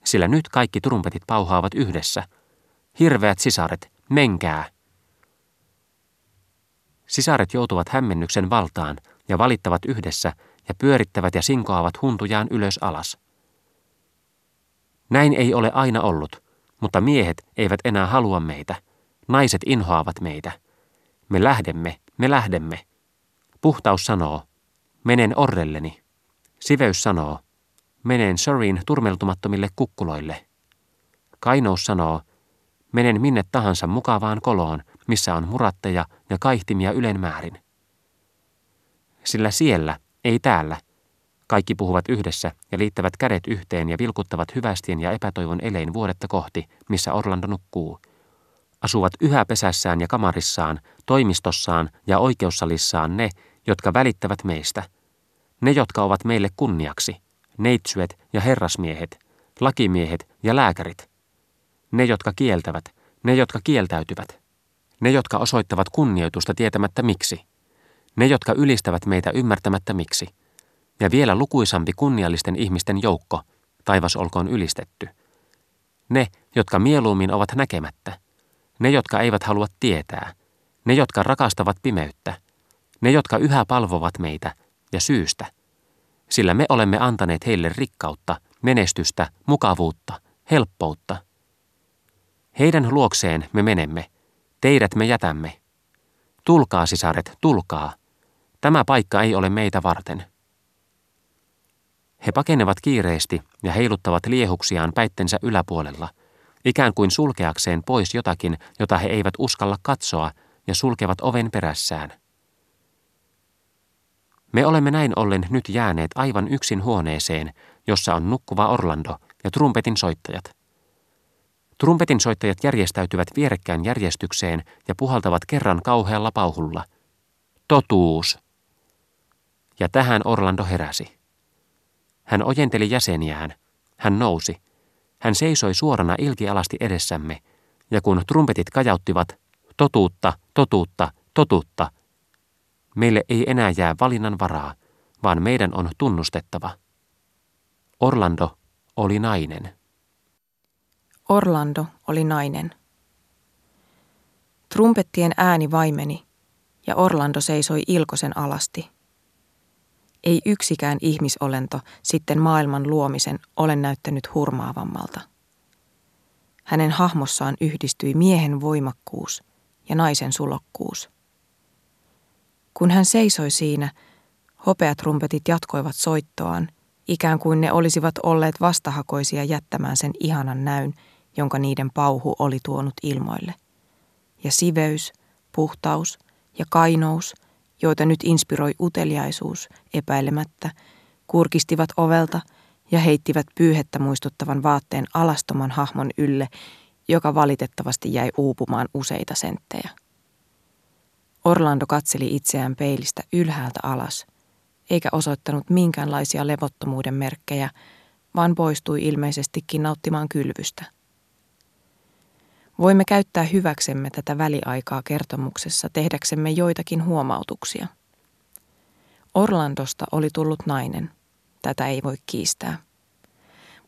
sillä nyt kaikki trumpetit pauhaavat yhdessä. Hirveät sisaret, menkää! Sisaret joutuvat hämmennyksen valtaan ja valittavat yhdessä ja pyörittävät ja sinkoavat huntujaan ylös alas. Näin ei ole aina ollut, mutta miehet eivät enää halua meitä. Naiset inhoavat meitä. Me lähdemme, me lähdemme. Puhtaus sanoo, menen orrelleni. Siveys sanoo, menen Surreyin turmeltumattomille kukkuloille. Kainous sanoo, menen minne tahansa mukavaan koloon, missä on muratteja ja kaihtimia ylenmäärin. Sillä siellä, ei täällä, kaikki puhuvat yhdessä ja liittävät kädet yhteen ja vilkuttavat hyvästien ja epätoivon elein vuodetta kohti, missä Orlando nukkuu. Asuvat yhä pesässään ja kamarissaan, toimistossaan ja oikeussalissaan ne, jotka välittävät meistä. Ne, jotka ovat meille kunniaksi. Neitsyet ja herrasmiehet, lakimiehet ja lääkärit. Ne, jotka kieltävät, ne, jotka kieltäytyvät. Ne, jotka osoittavat kunnioitusta tietämättä miksi. Ne, jotka ylistävät meitä ymmärtämättä miksi. Ja vielä lukuisampi kunniallisten ihmisten joukko, taivas olkoon ylistetty. Ne, jotka mieluummin ovat näkemättä. Ne, jotka eivät halua tietää. Ne, jotka rakastavat pimeyttä. Ne, jotka yhä palvovat meitä, ja syystä. Sillä me olemme antaneet heille rikkautta, menestystä, mukavuutta, helppoutta. Heidän luokseen me menemme, teidät me jätämme. Tulkaa, sisaret, tulkaa. Tämä paikka ei ole meitä varten. He pakenevat kiireesti ja heiluttavat liehuksiaan päittensä yläpuolella, ikään kuin sulkeakseen pois jotakin, jota he eivät uskalla katsoa, ja sulkevat oven perässään. Me olemme näin ollen nyt jääneet aivan yksin huoneeseen, jossa on nukkuva Orlando ja trumpetin soittajat. Trumpetin soittajat järjestäytyvät vierekkään järjestykseen ja puhaltavat kerran kauhealla pauhulla. Totuus! Ja tähän Orlando heräsi. Hän ojenteli jäseniään. Hän nousi. Hän seisoi suorana ilkialasti edessämme, ja kun trumpetit kajauttivat, totuutta, totuutta, totuutta, meille ei enää jää valinnan varaa, vaan meidän on tunnustettava. Orlando oli nainen. Orlando oli nainen. Trumpettien ääni vaimeni, ja Orlando seisoi ilkosen alasti. Ei yksikään ihmisolento sitten maailman luomisen ole näyttänyt hurmaavammalta. Hänen hahmossaan yhdistyi miehen voimakkuus ja naisen sulokkuus. Kun hän seisoi siinä, hopeatrumpetit jatkoivat soittoaan, ikään kuin ne olisivat olleet vastahakoisia jättämään sen ihanan näyn, jonka niiden pauhu oli tuonut ilmoille. Ja siveys, puhtaus ja kainous, joita nyt inspiroi uteliaisuus epäilemättä, kurkistivat ovelta ja heittivät pyyhettä muistuttavan vaatteen alastoman hahmon ylle, joka valitettavasti jäi uupumaan useita senttejä. Orlando katseli itseään peilistä ylhäältä alas, eikä osoittanut minkäänlaisia levottomuuden merkkejä, vaan poistui ilmeisestikin nauttimaan kylvystä. Voimme käyttää hyväksemme tätä väliaikaa kertomuksessa tehdäksemme joitakin huomautuksia. Orlandosta oli tullut nainen. Tätä ei voi kiistää.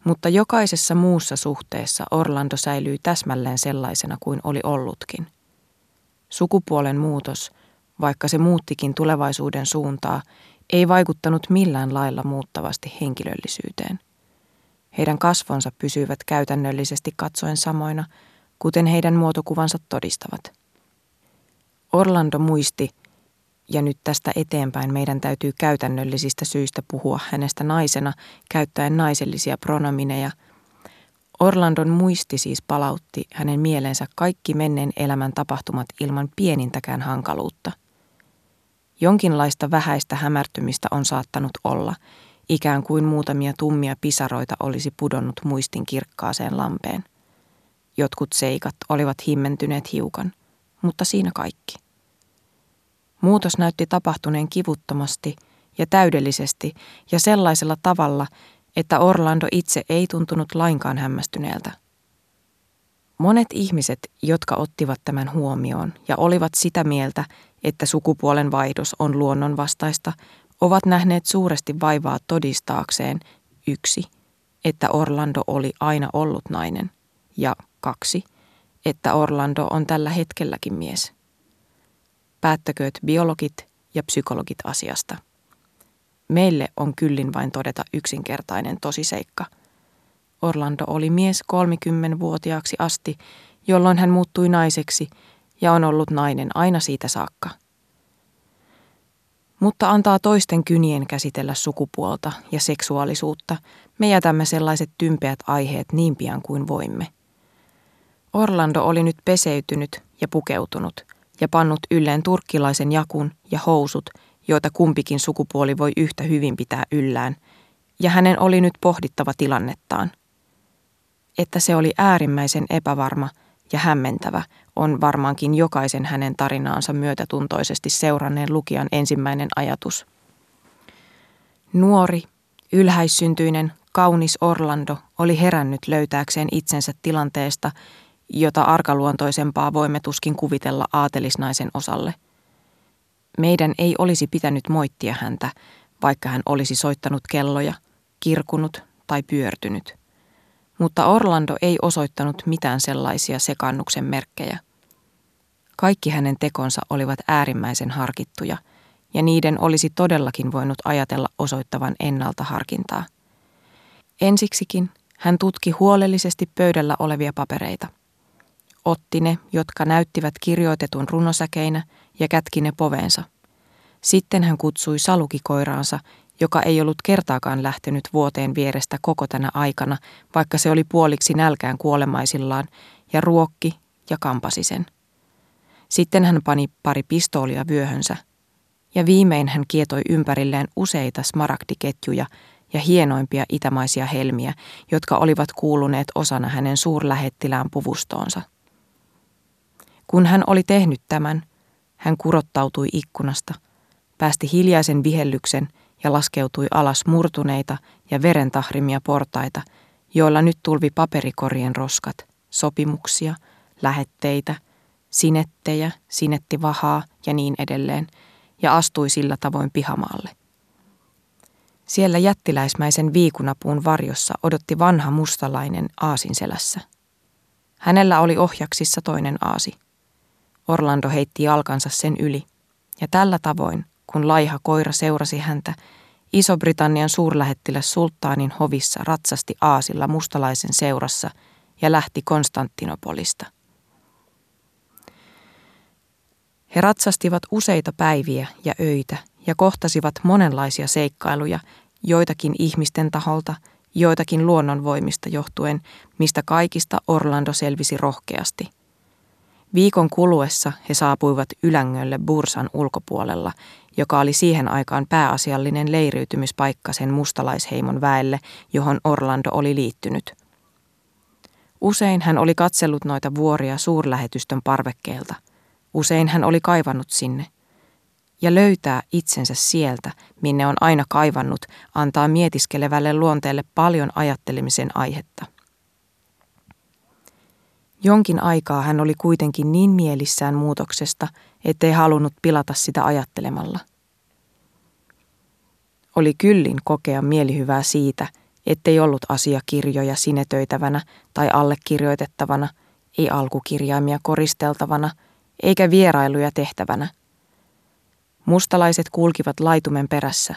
Mutta jokaisessa muussa suhteessa Orlando säilyi täsmälleen sellaisena kuin oli ollutkin. Sukupuolen muutos, vaikka se muuttikin tulevaisuuden suuntaa, ei vaikuttanut millään lailla muuttavasti henkilöllisyyteen. Heidän kasvonsa pysyivät käytännöllisesti katsoen samoina – kuten heidän muotokuvansa todistavat. Orlando muisti, ja nyt tästä eteenpäin meidän täytyy käytännöllisistä syistä puhua hänestä naisena käyttäen naisellisia pronomineja. Orlandon muisti siis palautti hänen mieleensä kaikki menneen elämän tapahtumat ilman pienintäkään hankaluutta. Jonkinlaista vähäistä hämärtymistä on saattanut olla, ikään kuin muutamia tummia pisaroita olisi pudonnut muistin kirkkaaseen lampeen. Jotkut seikat olivat himmentyneet hiukan, mutta siinä kaikki. Muutos näytti tapahtuneen kivuttomasti ja täydellisesti ja sellaisella tavalla, että Orlando itse ei tuntunut lainkaan hämmästyneeltä. Monet ihmiset, jotka ottivat tämän huomioon ja olivat sitä mieltä, että sukupuolen vaihdos on luonnonvastaista, ovat nähneet suuresti vaivaa todistaakseen yksi, että Orlando oli aina ollut nainen, ja kaksi, että Orlando on tällä hetkelläkin mies. Päättäkööt biologit ja psykologit asiasta. Meille on kyllin vain todeta yksinkertainen tosiseikka. Orlando oli mies 30-vuotiaaksi asti, jolloin hän muuttui naiseksi ja on ollut nainen aina siitä saakka. Mutta antaa toisten kynien käsitellä sukupuolta ja seksuaalisuutta, me jätämme sellaiset tympeät aiheet niin pian kuin voimme. Orlando oli nyt peseytynyt ja pukeutunut – ja pannut ylleen turkkilaisen jakun ja housut, joita kumpikin sukupuoli voi yhtä hyvin pitää yllään, ja hänen oli nyt pohdittava tilannettaan. Että se oli äärimmäisen epävarma ja hämmentävä on varmaankin jokaisen hänen tarinaansa myötätuntoisesti seuranneen lukijan ensimmäinen ajatus. Nuori, ylhäissyntyinen, kaunis Orlando oli herännyt löytääkseen itsensä tilanteesta, jota arkaluontoisempaa voimme tuskin kuvitella aatelisnaisen osalle. Meidän ei olisi pitänyt moittia häntä, vaikka hän olisi soittanut kelloja, kirkunut tai pyörtynyt. Mutta Orlando ei osoittanut mitään sellaisia sekannuksen merkkejä. Kaikki hänen tekonsa olivat äärimmäisen harkittuja, ja niiden olisi todellakin voinut ajatella osoittavan ennalta harkintaa. Ensiksikin hän tutki huolellisesti pöydällä olevia papereita – otti ne, jotka näyttivät kirjoitetun runosäkeinä ja kätki ne poveensa. Sitten hän kutsui salukikoiraansa, joka ei ollut kertaakaan lähtenyt vuoteen vierestä koko tänä aikana, vaikka se oli puoliksi nälkään kuolemaisillaan, ja ruokki ja kampasi sen. Sitten hän pani pari pistoolia vyöhönsä, ja viimein hän kietoi ympärilleen useita smaragdiketjuja ja hienoimpia itämaisia helmiä, jotka olivat kuuluneet osana hänen suurlähettilään puvustoonsa. Kun hän oli tehnyt tämän, hän kurottautui ikkunasta, päästi hiljaisen vihellyksen ja laskeutui alas murtuneita ja verentahrimia portaita, joilla nyt tulvi paperikorien roskat, sopimuksia, lähetteitä, sinettejä, sinettivahaa ja niin edelleen, ja astui sillä tavoin pihamaalle. Siellä jättiläismäisen viikunapuun varjossa odotti vanha mustalainen aasin selässä. Hänellä oli ohjaksissa toinen aasi. Orlando heitti jalkansa sen yli, ja tällä tavoin, kun laiha koira seurasi häntä, Iso-Britannian suurlähettiläs sulttaanin hovissa ratsasti aasilla mustalaisen seurassa ja lähti Konstantinopolista. He ratsastivat useita päiviä ja öitä ja kohtasivat monenlaisia seikkailuja, joitakin ihmisten taholta, joitakin luonnonvoimista johtuen, mistä kaikista Orlando selvisi rohkeasti – Viikon kuluessa he saapuivat Ylängölle Bursan ulkopuolella, joka oli siihen aikaan pääasiallinen leiriytymispaikka sen mustalaisheimon väelle, johon Orlando oli liittynyt. Usein hän oli katsellut noita vuoria suurlähetystön parvekkeelta. Usein hän oli kaivannut sinne. Ja löytää itsensä sieltä, minne on aina kaivannut, antaa mietiskelevälle luonteelle paljon ajattelemisen aihetta. Jonkin aikaa hän oli kuitenkin niin mielissään muutoksesta, ettei halunnut pilata sitä ajattelemalla. Oli kyllin kokea mielihyvää siitä, ettei ollut asiakirjoja sinetöitävänä tai allekirjoitettavana, ei alkukirjaimia koristeltavana, eikä vierailuja tehtävänä. Mustalaiset kulkivat laitumen perässä.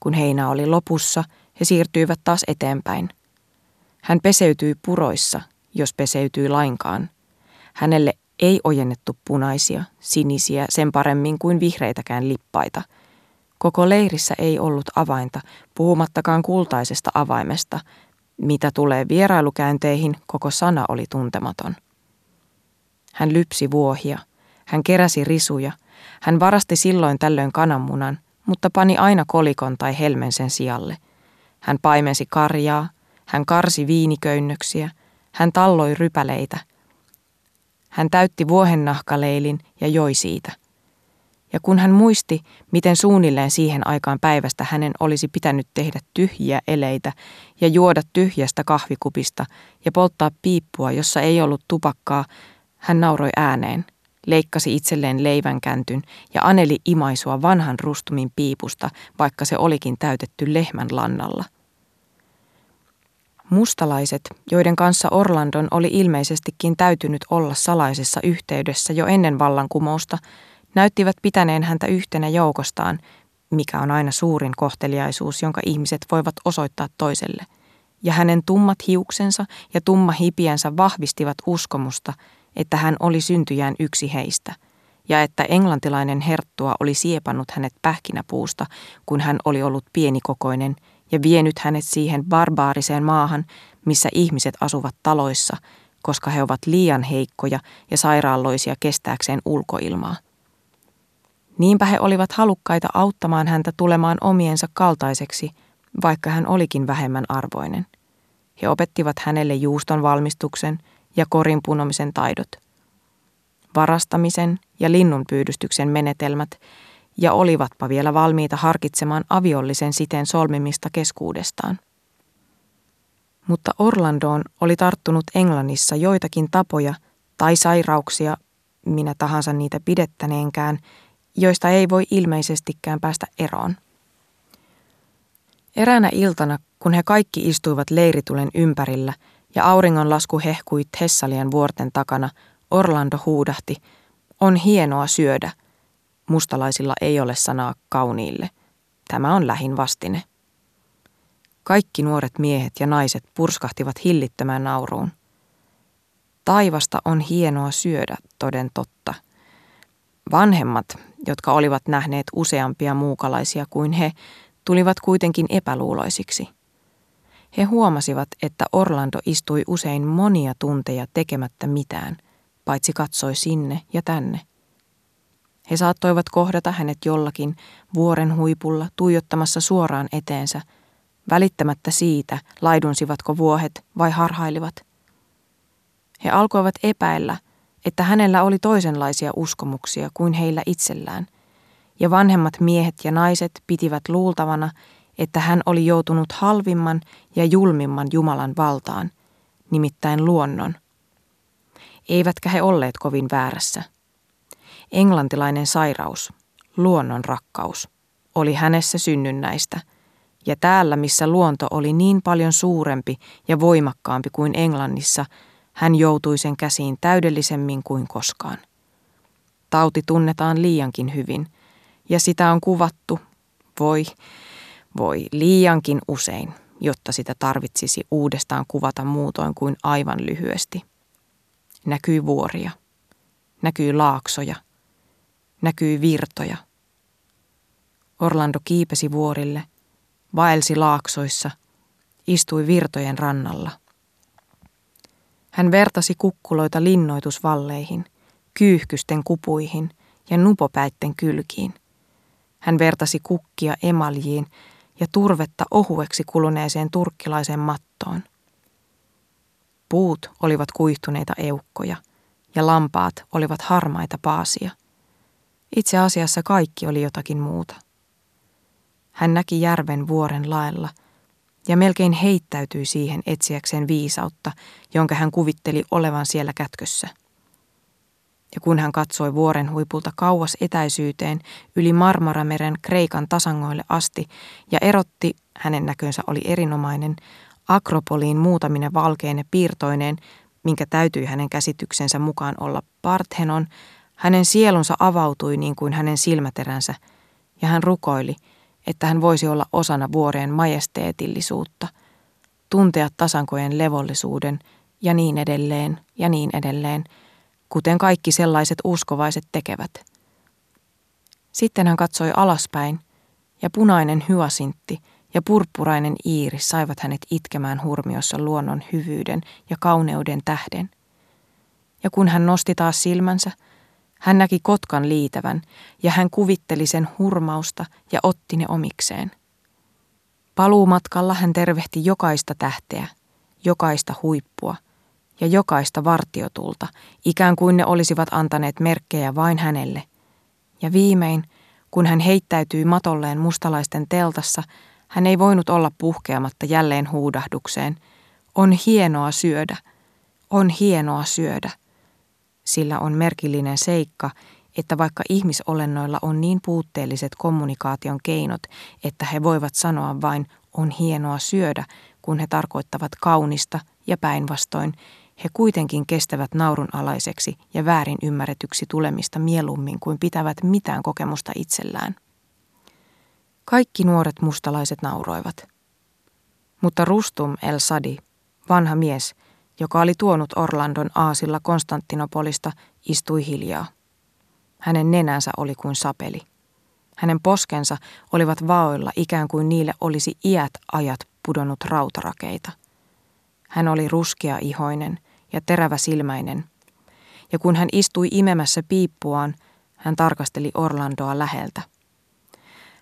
Kun heinä oli lopussa, he siirtyivät taas eteenpäin. Hän peseytyi puroissa jos peseytyi lainkaan, Hänelle ei ojennettu punaisia, sinisiä, sen paremmin kuin vihreitäkään lippaita. Koko leirissä ei ollut avainta, puhumattakaan kultaisesta avaimesta. Mitä tulee vierailukäynteihin, koko sana oli tuntematon. Hän lypsi vuohia, hän keräsi risuja, hän varasti silloin tällöin kananmunan, mutta pani aina kolikon tai helmen sen sijalle. Hän paimensi karjaa, hän karsi viiniköynnöksiä, hän talloi rypäleitä. Hän täytti vuohennahkaleilin ja joi siitä. Ja kun hän muisti, miten suunnilleen siihen aikaan päivästä hänen olisi pitänyt tehdä tyhjiä eleitä ja juoda tyhjästä kahvikupista ja polttaa piippua, jossa ei ollut tupakkaa, hän nauroi ääneen, leikkasi itselleen leivän käntyn ja aneli imaisua vanhan rustumin piipusta, vaikka se olikin täytetty lehmän lannalla. Mustalaiset, joiden kanssa Orlandon oli ilmeisestikin täytynyt olla salaisessa yhteydessä jo ennen vallankumousta, näyttivät pitäneen häntä yhtenä joukostaan, mikä on aina suurin kohteliaisuus, jonka ihmiset voivat osoittaa toiselle. Ja hänen tummat hiuksensa ja tumma hipiänsä vahvistivat uskomusta, että hän oli syntyjään yksi heistä, ja että englantilainen herttua oli siepannut hänet pähkinäpuusta, kun hän oli ollut pienikokoinen, ja vienyt hänet siihen barbaariseen maahan, missä ihmiset asuvat taloissa, koska he ovat liian heikkoja ja sairaalloisia kestääkseen ulkoilmaa. Niinpä he olivat halukkaita auttamaan häntä tulemaan omiensa kaltaiseksi, vaikka hän olikin vähemmän arvoinen. He opettivat hänelle juuston valmistuksen ja korin punomisen taidot, varastamisen ja linnunpyydystyksen menetelmät ja olivatpa vielä valmiita harkitsemaan aviollisen siten solmimista keskuudestaan. Mutta Orlandoon oli tarttunut Englannissa joitakin tapoja tai sairauksia, minä tahansa niitä pidettäneenkään, joista ei voi ilmeisestikään päästä eroon. Eräänä iltana, kun he kaikki istuivat leiritulen ympärillä ja auringonlasku hehkui Thessalian vuorten takana, Orlando huudahti, on hienoa syödä. Mustalaisilla ei ole sanaa kauniille. Tämä on lähin vastine. Kaikki nuoret miehet ja naiset purskahtivat hillittömään nauruun. Taivasta on hienoa syödä, toden totta. Vanhemmat, jotka olivat nähneet useampia muukalaisia kuin he, tulivat kuitenkin epäluuloisiksi – he huomasivat, että Orlando istui usein monia tunteja tekemättä mitään, paitsi katsoi sinne ja tänne. He saattoivat kohdata hänet jollakin vuoren huipulla tuijottamassa suoraan eteensä, välittämättä siitä, laidunsivatko vuohet vai harhailivat. He alkoivat epäillä, että hänellä oli toisenlaisia uskomuksia kuin heillä itsellään, ja vanhemmat miehet ja naiset pitivät luultavana, että hän oli joutunut halvimman ja julmimman Jumalan valtaan, nimittäin luonnon. Eivätkä he olleet kovin väärässä. Englantilainen sairaus, luonnon rakkaus, oli hänessä synnynnäistä, ja täällä, missä luonto oli niin paljon suurempi ja voimakkaampi kuin Englannissa, hän joutui sen käsiin täydellisemmin kuin koskaan. Tauti tunnetaan liiankin hyvin, ja sitä on kuvattu, voi, voi liiankin usein, jotta sitä tarvitsisi uudestaan kuvata muutoin kuin aivan lyhyesti. Näkyy vuoria, näkyy laaksoja, näkyy virtoja. Orlando kiipesi vuorille, vaelsi laaksoissa, istui virtojen rannalla. Hän vertasi kukkuloita linnoitusvalleihin, kyyhkysten kupuihin ja nupopäitten kylkiin. Hän vertasi kukkia emaljiin ja turvetta ohueksi kuluneeseen turkkilaiseen mattoon. Puut olivat kuihtuneita eukkoja ja lampaat olivat harmaita paasia. Itse asiassa kaikki oli jotakin muuta. Hän näki järven vuoren laella ja melkein heittäytyi siihen etsiäkseen viisautta, jonka hän kuvitteli olevan siellä kätkössä – ja kun hän katsoi vuoren huipulta kauas etäisyyteen yli Marmarameren Kreikan tasangoille asti ja erotti, hänen näkönsä oli erinomainen, Akropoliin muutaminen valkeine piirtoineen, minkä täytyi hänen käsityksensä mukaan olla Parthenon, hänen sielunsa avautui niin kuin hänen silmäteränsä, ja hän rukoili, että hän voisi olla osana vuoreen majesteetillisuutta, tuntea tasankojen levollisuuden ja niin edelleen ja niin edelleen – kuten kaikki sellaiset uskovaiset tekevät. Sitten hän katsoi alaspäin, ja punainen hyasintti ja purppurainen iiri saivat hänet itkemään hurmiossa luonnon hyvyyden ja kauneuden tähden. Ja kun hän nosti taas silmänsä, hän näki kotkan liitävän ja hän kuvitteli sen hurmausta ja otti ne omikseen. Paluumatkalla hän tervehti jokaista tähteä, jokaista huippua ja jokaista vartiotulta, ikään kuin ne olisivat antaneet merkkejä vain hänelle. Ja viimein, kun hän heittäytyi matolleen mustalaisten teltassa, hän ei voinut olla puhkeamatta jälleen huudahdukseen. On hienoa syödä, on hienoa syödä. Sillä on merkillinen seikka, että vaikka ihmisolennoilla on niin puutteelliset kommunikaation keinot, että he voivat sanoa vain on hienoa syödä, kun he tarkoittavat kaunista ja päinvastoin, he kuitenkin kestävät naurunalaiseksi ja väärin ymmärretyksi tulemista mieluummin kuin pitävät mitään kokemusta itsellään. Kaikki nuoret mustalaiset nauroivat. Mutta Rustum el Sadi, vanha mies, joka oli tuonut Orlandon aasilla Konstantinopolista, istui hiljaa. Hänen nenänsä oli kuin sapeli. Hänen poskensa olivat vaoilla ikään kuin niille olisi iät ajat pudonnut rautarakeita. Hän oli ruskea ihoinen ja terävä silmäinen, ja kun hän istui imemässä piippuaan, hän tarkasteli Orlandoa läheltä.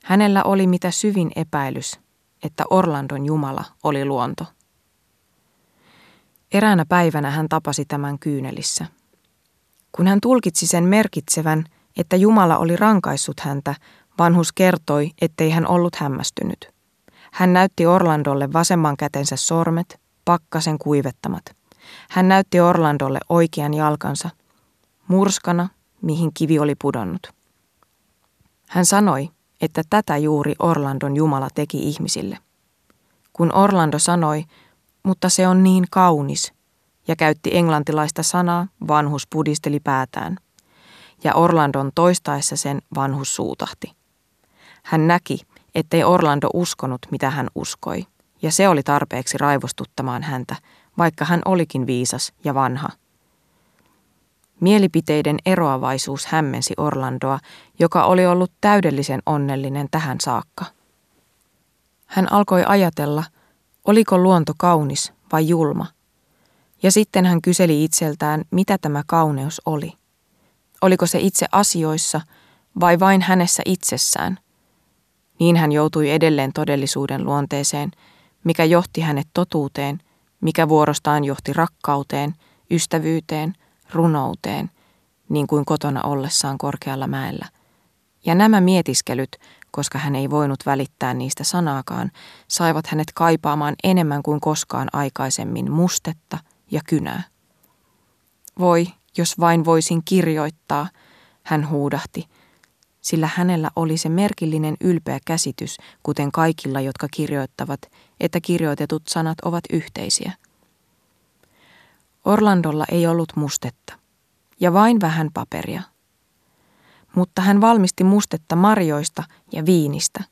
Hänellä oli mitä syvin epäilys, että Orlandon Jumala oli luonto. Eräänä päivänä hän tapasi tämän kyynelissä. Kun hän tulkitsi sen merkitsevän, että Jumala oli rankaissut häntä, vanhus kertoi, ettei hän ollut hämmästynyt. Hän näytti Orlandolle vasemman kätensä sormet, pakkasen kuivettamat. Hän näytti Orlandolle oikean jalkansa, murskana, mihin kivi oli pudonnut. Hän sanoi, että tätä juuri Orlandon Jumala teki ihmisille. Kun Orlando sanoi, mutta se on niin kaunis, ja käytti englantilaista sanaa, vanhus pudisteli päätään. Ja Orlandon toistaessa sen vanhus suutahti. Hän näki, ettei Orlando uskonut, mitä hän uskoi, ja se oli tarpeeksi raivostuttamaan häntä, vaikka hän olikin viisas ja vanha. Mielipiteiden eroavaisuus hämmensi Orlandoa, joka oli ollut täydellisen onnellinen tähän saakka. Hän alkoi ajatella, oliko luonto kaunis vai julma, ja sitten hän kyseli itseltään, mitä tämä kauneus oli. Oliko se itse asioissa vai vain hänessä itsessään – niin hän joutui edelleen todellisuuden luonteeseen, mikä johti hänet totuuteen, mikä vuorostaan johti rakkauteen, ystävyyteen, runouteen, niin kuin kotona ollessaan korkealla mäellä. Ja nämä mietiskelyt, koska hän ei voinut välittää niistä sanaakaan, saivat hänet kaipaamaan enemmän kuin koskaan aikaisemmin mustetta ja kynää. Voi, jos vain voisin kirjoittaa, hän huudahti, sillä hänellä oli se merkillinen ylpeä käsitys, kuten kaikilla, jotka kirjoittavat, että kirjoitetut sanat ovat yhteisiä. Orlandolla ei ollut mustetta, ja vain vähän paperia. Mutta hän valmisti mustetta marjoista ja viinistä,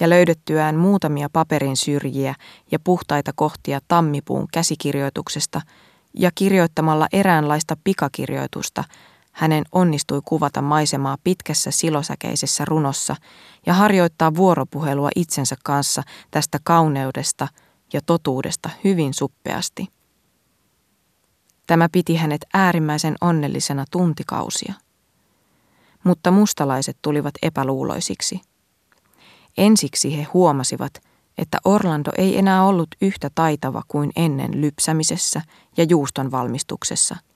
ja löydettyään muutamia paperin syrjiä ja puhtaita kohtia tammipuun käsikirjoituksesta ja kirjoittamalla eräänlaista pikakirjoitusta – hänen onnistui kuvata maisemaa pitkässä silosäkeisessä runossa ja harjoittaa vuoropuhelua itsensä kanssa tästä kauneudesta ja totuudesta hyvin suppeasti. Tämä piti hänet äärimmäisen onnellisena tuntikausia. Mutta mustalaiset tulivat epäluuloisiksi. Ensiksi he huomasivat, että Orlando ei enää ollut yhtä taitava kuin ennen lypsämisessä ja juuston valmistuksessa –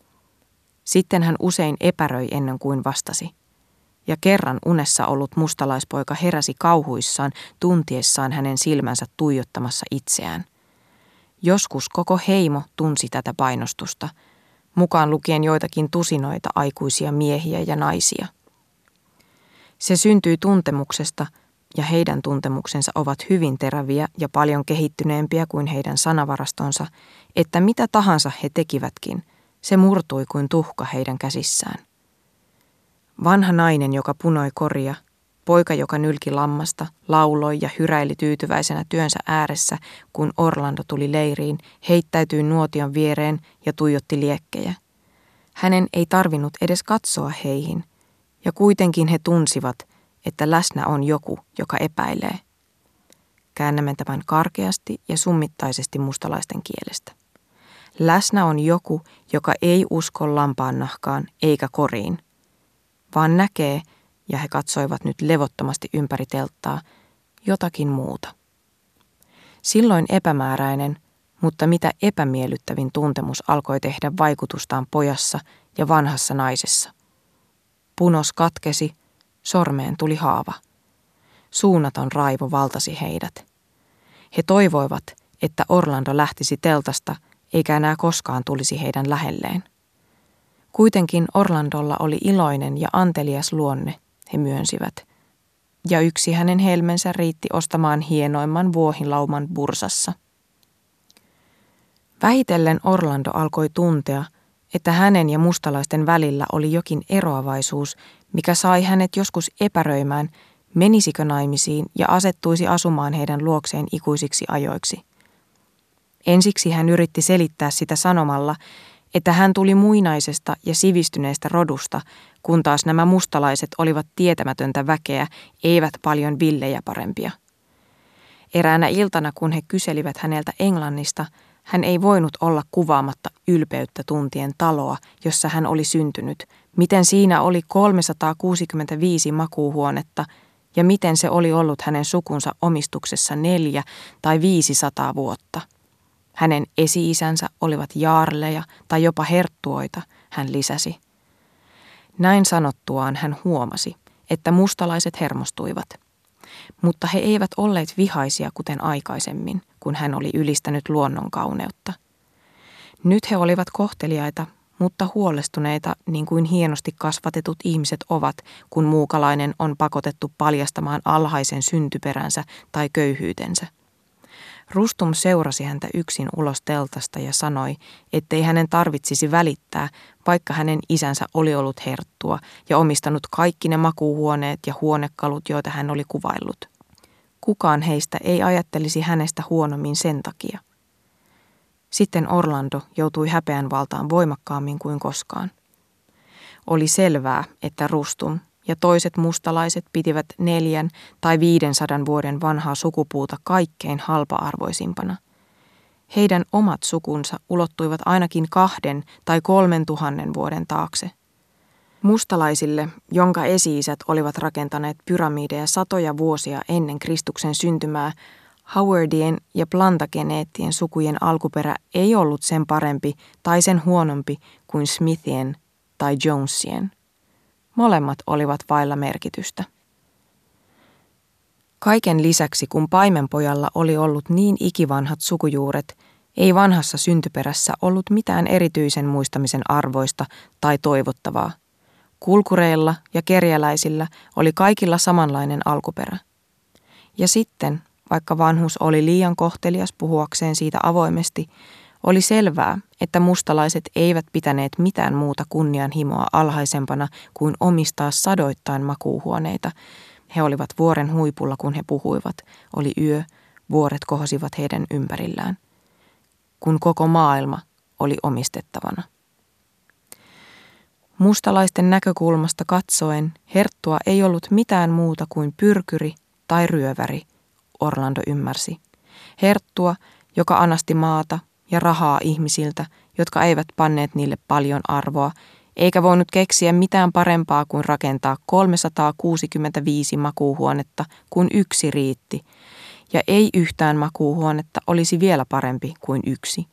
sitten hän usein epäröi ennen kuin vastasi. Ja kerran unessa ollut mustalaispoika heräsi kauhuissaan tuntiessaan hänen silmänsä tuijottamassa itseään. Joskus koko heimo tunsi tätä painostusta, mukaan lukien joitakin tusinoita aikuisia miehiä ja naisia. Se syntyi tuntemuksesta, ja heidän tuntemuksensa ovat hyvin teräviä ja paljon kehittyneempiä kuin heidän sanavarastonsa, että mitä tahansa he tekivätkin – se murtui kuin tuhka heidän käsissään. Vanha nainen, joka punoi koria, poika, joka nylki lammasta, lauloi ja hyräili tyytyväisenä työnsä ääressä, kun Orlando tuli leiriin, heittäytyi nuotion viereen ja tuijotti liekkejä. Hänen ei tarvinnut edes katsoa heihin, ja kuitenkin he tunsivat, että läsnä on joku, joka epäilee. Käännämme tämän karkeasti ja summittaisesti mustalaisten kielestä. Läsnä on joku, joka ei usko lampaan nahkaan eikä koriin, vaan näkee, ja he katsoivat nyt levottomasti ympäri telttaa, jotakin muuta. Silloin epämääräinen, mutta mitä epämiellyttävin tuntemus alkoi tehdä vaikutustaan pojassa ja vanhassa naisessa. Punos katkesi, sormeen tuli haava. Suunnaton raivo valtasi heidät. He toivoivat, että Orlando lähtisi teltasta eikä enää koskaan tulisi heidän lähelleen. Kuitenkin Orlandolla oli iloinen ja antelias luonne, he myönsivät. Ja yksi hänen helmensä riitti ostamaan hienoimman vuohilauman bursassa. Vähitellen Orlando alkoi tuntea, että hänen ja mustalaisten välillä oli jokin eroavaisuus, mikä sai hänet joskus epäröimään, menisikö naimisiin ja asettuisi asumaan heidän luokseen ikuisiksi ajoiksi. Ensiksi hän yritti selittää sitä sanomalla, että hän tuli muinaisesta ja sivistyneestä rodusta, kun taas nämä mustalaiset olivat tietämätöntä väkeä, eivät paljon villejä parempia. Eräänä iltana, kun he kyselivät häneltä Englannista, hän ei voinut olla kuvaamatta ylpeyttä tuntien taloa, jossa hän oli syntynyt, miten siinä oli 365 makuuhuonetta ja miten se oli ollut hänen sukunsa omistuksessa neljä tai viisisataa vuotta – hänen esi-isänsä olivat jaarleja tai jopa herttuoita, hän lisäsi. Näin sanottuaan hän huomasi, että mustalaiset hermostuivat. Mutta he eivät olleet vihaisia kuten aikaisemmin, kun hän oli ylistänyt luonnon kauneutta. Nyt he olivat kohteliaita, mutta huolestuneita niin kuin hienosti kasvatetut ihmiset ovat, kun muukalainen on pakotettu paljastamaan alhaisen syntyperänsä tai köyhyytensä. Rustum seurasi häntä yksin ulos teltasta ja sanoi, ettei hänen tarvitsisi välittää, vaikka hänen isänsä oli ollut herttua ja omistanut kaikki ne makuuhuoneet ja huonekalut, joita hän oli kuvaillut. Kukaan heistä ei ajattelisi hänestä huonommin sen takia. Sitten Orlando joutui häpeän valtaan voimakkaammin kuin koskaan. Oli selvää, että Rustum, ja toiset mustalaiset pitivät neljän tai viidensadan vuoden vanhaa sukupuuta kaikkein halpa-arvoisimpana. Heidän omat sukunsa ulottuivat ainakin kahden tai kolmen tuhannen vuoden taakse. Mustalaisille, jonka esi-isät olivat rakentaneet pyramideja satoja vuosia ennen Kristuksen syntymää, Howardien ja Plantageneettien sukujen alkuperä ei ollut sen parempi tai sen huonompi kuin Smithien tai Jonesien. Molemmat olivat vailla merkitystä. Kaiken lisäksi, kun paimenpojalla oli ollut niin ikivanhat sukujuuret, ei vanhassa syntyperässä ollut mitään erityisen muistamisen arvoista tai toivottavaa. Kulkureilla ja kerjäläisillä oli kaikilla samanlainen alkuperä. Ja sitten, vaikka vanhus oli liian kohtelias puhuakseen siitä avoimesti, oli selvää, että mustalaiset eivät pitäneet mitään muuta kunnianhimoa alhaisempana kuin omistaa sadoittain makuuhuoneita. He olivat vuoren huipulla, kun he puhuivat. Oli yö, vuoret kohosivat heidän ympärillään. Kun koko maailma oli omistettavana. Mustalaisten näkökulmasta katsoen herttua ei ollut mitään muuta kuin pyrkyri tai ryöväri, Orlando ymmärsi. Herttua, joka anasti maata ja rahaa ihmisiltä, jotka eivät panneet niille paljon arvoa, eikä voinut keksiä mitään parempaa kuin rakentaa 365 makuuhuonetta, kun yksi riitti, ja ei yhtään makuuhuonetta olisi vielä parempi kuin yksi.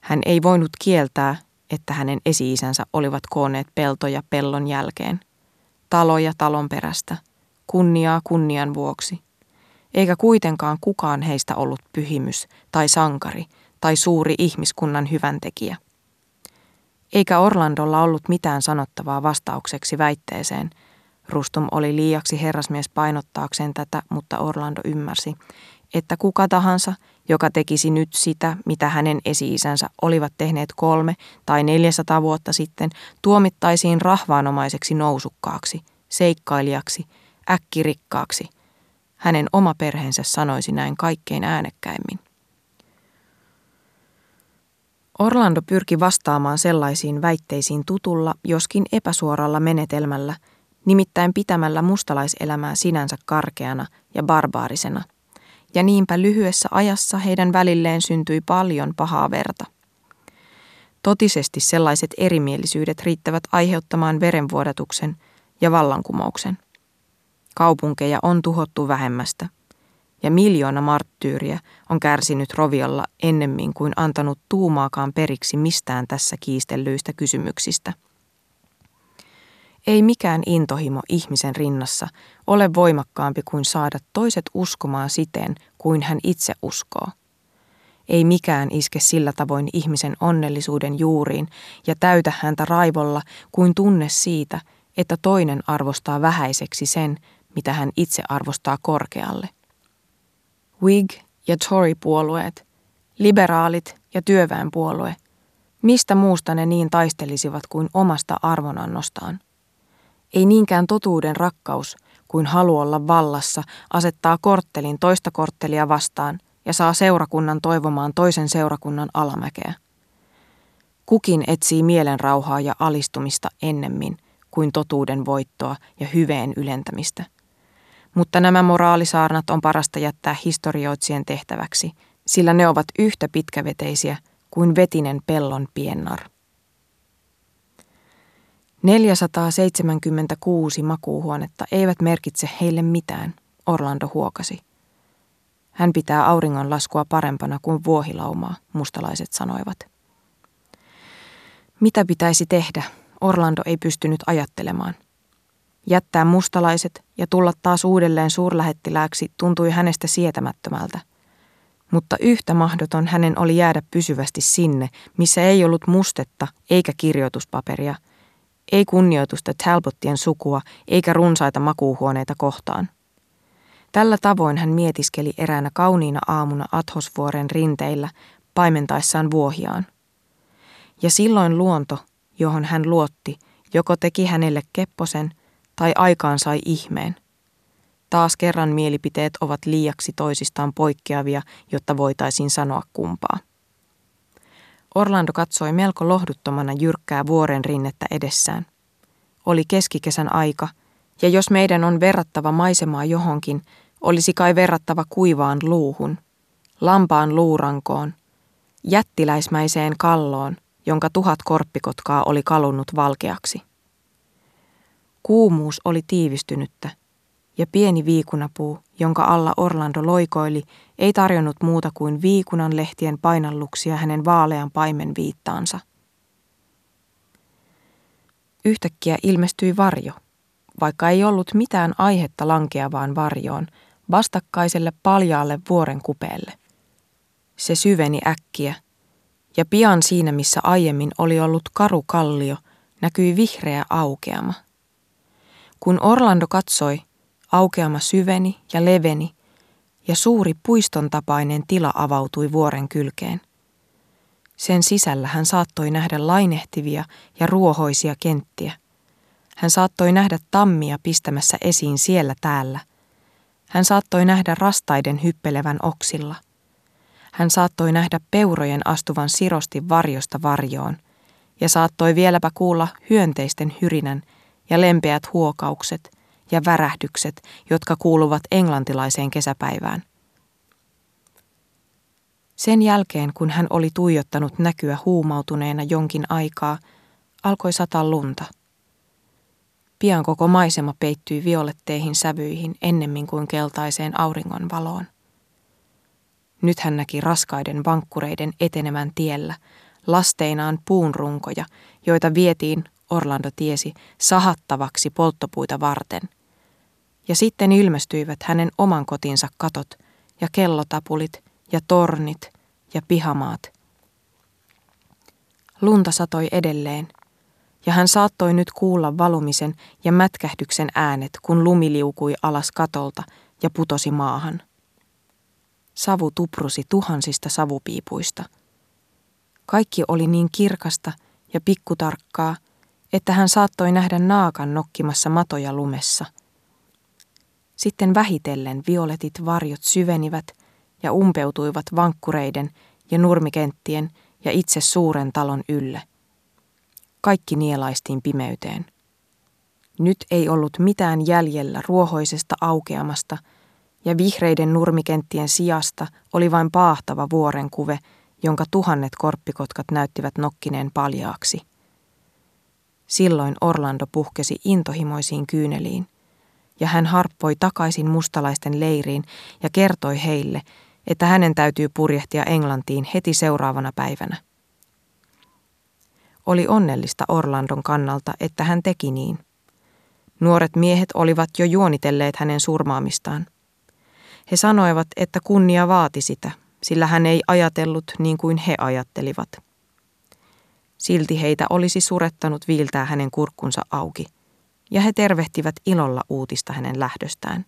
Hän ei voinut kieltää, että hänen esi-isänsä olivat kooneet peltoja pellon jälkeen, taloja talon perästä, kunniaa kunnian vuoksi – eikä kuitenkaan kukaan heistä ollut pyhimys tai sankari tai suuri ihmiskunnan hyväntekijä. Eikä Orlandolla ollut mitään sanottavaa vastaukseksi väitteeseen. Rustum oli liiaksi herrasmies painottaakseen tätä, mutta Orlando ymmärsi, että kuka tahansa, joka tekisi nyt sitä, mitä hänen esi-isänsä olivat tehneet kolme tai neljäsataa vuotta sitten, tuomittaisiin rahvaanomaiseksi nousukkaaksi, seikkailijaksi, äkkirikkaaksi – hänen oma perheensä sanoisi näin kaikkein äänekkäimmin. Orlando pyrki vastaamaan sellaisiin väitteisiin tutulla, joskin epäsuoralla menetelmällä, nimittäin pitämällä mustalaiselämää sinänsä karkeana ja barbaarisena. Ja niinpä lyhyessä ajassa heidän välilleen syntyi paljon pahaa verta. Totisesti sellaiset erimielisyydet riittävät aiheuttamaan verenvuodatuksen ja vallankumouksen. Kaupunkeja on tuhottu vähemmästä – ja miljoona marttyyriä on kärsinyt roviolla ennemmin kuin antanut tuumaakaan periksi mistään tässä kiistellyistä kysymyksistä. Ei mikään intohimo ihmisen rinnassa ole voimakkaampi kuin saada toiset uskomaan siten kuin hän itse uskoo. Ei mikään iske sillä tavoin ihmisen onnellisuuden juuriin ja täytä häntä raivolla kuin tunne siitä, että toinen arvostaa vähäiseksi sen, mitä hän itse arvostaa korkealle – Whig- ja Tory-puolueet, liberaalit ja työväenpuolue, mistä muusta ne niin taistelisivat kuin omasta arvonannostaan. Ei niinkään totuuden rakkaus kuin halu olla vallassa asettaa korttelin toista korttelia vastaan ja saa seurakunnan toivomaan toisen seurakunnan alamäkeä. Kukin etsii mielenrauhaa ja alistumista ennemmin kuin totuuden voittoa ja hyveen ylentämistä – mutta nämä moraalisaarnat on parasta jättää historioitsien tehtäväksi, sillä ne ovat yhtä pitkäveteisiä kuin vetinen pellon piennar. 476 makuuhuonetta eivät merkitse heille mitään, Orlando huokasi. Hän pitää auringon laskua parempana kuin vuohilaumaa, mustalaiset sanoivat. Mitä pitäisi tehdä, Orlando ei pystynyt ajattelemaan – Jättää mustalaiset ja tulla taas uudelleen suurlähettilääksi tuntui hänestä sietämättömältä. Mutta yhtä mahdoton hänen oli jäädä pysyvästi sinne, missä ei ollut mustetta eikä kirjoituspaperia, ei kunnioitusta Talbottien sukua eikä runsaita makuuhuoneita kohtaan. Tällä tavoin hän mietiskeli eräänä kauniina aamuna Athosvuoren rinteillä paimentaessaan vuohiaan. Ja silloin luonto, johon hän luotti, joko teki hänelle kepposen – tai aikaan sai ihmeen. Taas kerran mielipiteet ovat liiaksi toisistaan poikkeavia, jotta voitaisiin sanoa kumpaa. Orlando katsoi melko lohduttomana jyrkkää vuoren rinnettä edessään. Oli keskikesän aika, ja jos meidän on verrattava maisemaa johonkin, olisi kai verrattava kuivaan luuhun, lampaan luurankoon, jättiläismäiseen kalloon, jonka tuhat korppikotkaa oli kalunnut valkeaksi. Kuumuus oli tiivistynyttä, ja pieni viikunapuu, jonka alla Orlando loikoili, ei tarjonnut muuta kuin viikunan lehtien painalluksia hänen vaalean paimen viittaansa. Yhtäkkiä ilmestyi varjo, vaikka ei ollut mitään aihetta lankeavaan varjoon, vastakkaiselle paljaalle vuoren kupeelle. Se syveni äkkiä, ja pian siinä, missä aiemmin oli ollut karu kallio, näkyi vihreä aukeama – kun Orlando katsoi, aukeama syveni ja leveni, ja suuri puiston tapainen tila avautui vuoren kylkeen. Sen sisällä hän saattoi nähdä lainehtivia ja ruohoisia kenttiä. Hän saattoi nähdä tammia pistämässä esiin siellä täällä. Hän saattoi nähdä rastaiden hyppelevän oksilla. Hän saattoi nähdä peurojen astuvan sirosti varjosta varjoon, ja saattoi vieläpä kuulla hyönteisten hyrinän ja lempeät huokaukset ja värähdykset, jotka kuuluvat englantilaiseen kesäpäivään. Sen jälkeen, kun hän oli tuijottanut näkyä huumautuneena jonkin aikaa, alkoi sata lunta. Pian koko maisema peittyi violetteihin sävyihin ennemmin kuin keltaiseen auringon valoon. Nyt hän näki raskaiden vankkureiden etenemän tiellä, lasteinaan puunrunkoja, joita vietiin Orlando tiesi, sahattavaksi polttopuita varten. Ja sitten ilmestyivät hänen oman kotinsa katot ja kellotapulit ja tornit ja pihamaat. Lunta satoi edelleen, ja hän saattoi nyt kuulla valumisen ja mätkähdyksen äänet, kun lumi liukui alas katolta ja putosi maahan. Savu tuprusi tuhansista savupiipuista. Kaikki oli niin kirkasta ja pikkutarkkaa, että hän saattoi nähdä naakan nokkimassa matoja lumessa. Sitten vähitellen violetit varjot syvenivät ja umpeutuivat vankkureiden ja nurmikenttien ja itse suuren talon ylle. Kaikki nielaistiin pimeyteen. Nyt ei ollut mitään jäljellä ruohoisesta aukeamasta, ja vihreiden nurmikenttien sijasta oli vain paahtava vuorenkuve, jonka tuhannet korppikotkat näyttivät nokkineen paljaaksi. Silloin Orlando puhkesi intohimoisiin kyyneliin, ja hän harppoi takaisin mustalaisten leiriin ja kertoi heille, että hänen täytyy purjehtia Englantiin heti seuraavana päivänä. Oli onnellista Orlandon kannalta, että hän teki niin. Nuoret miehet olivat jo juonitelleet hänen surmaamistaan. He sanoivat, että kunnia vaati sitä, sillä hän ei ajatellut niin kuin he ajattelivat. Silti heitä olisi surettanut viiltää hänen kurkkunsa auki, ja he tervehtivät ilolla uutista hänen lähdöstään.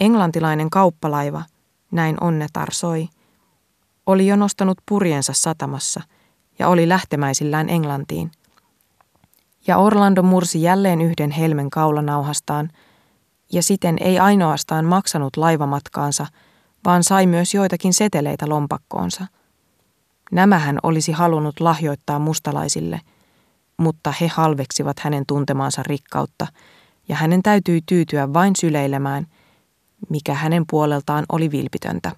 Englantilainen kauppalaiva, näin onnetar soi, oli jo nostanut purjensa satamassa ja oli lähtemäisillään Englantiin. Ja Orlando mursi jälleen yhden helmen kaulanauhastaan ja siten ei ainoastaan maksanut laivamatkaansa, vaan sai myös joitakin seteleitä lompakkoonsa. Nämä hän olisi halunnut lahjoittaa mustalaisille, mutta he halveksivat hänen tuntemaansa rikkautta, ja hänen täytyi tyytyä vain syleilemään, mikä hänen puoleltaan oli vilpitöntä.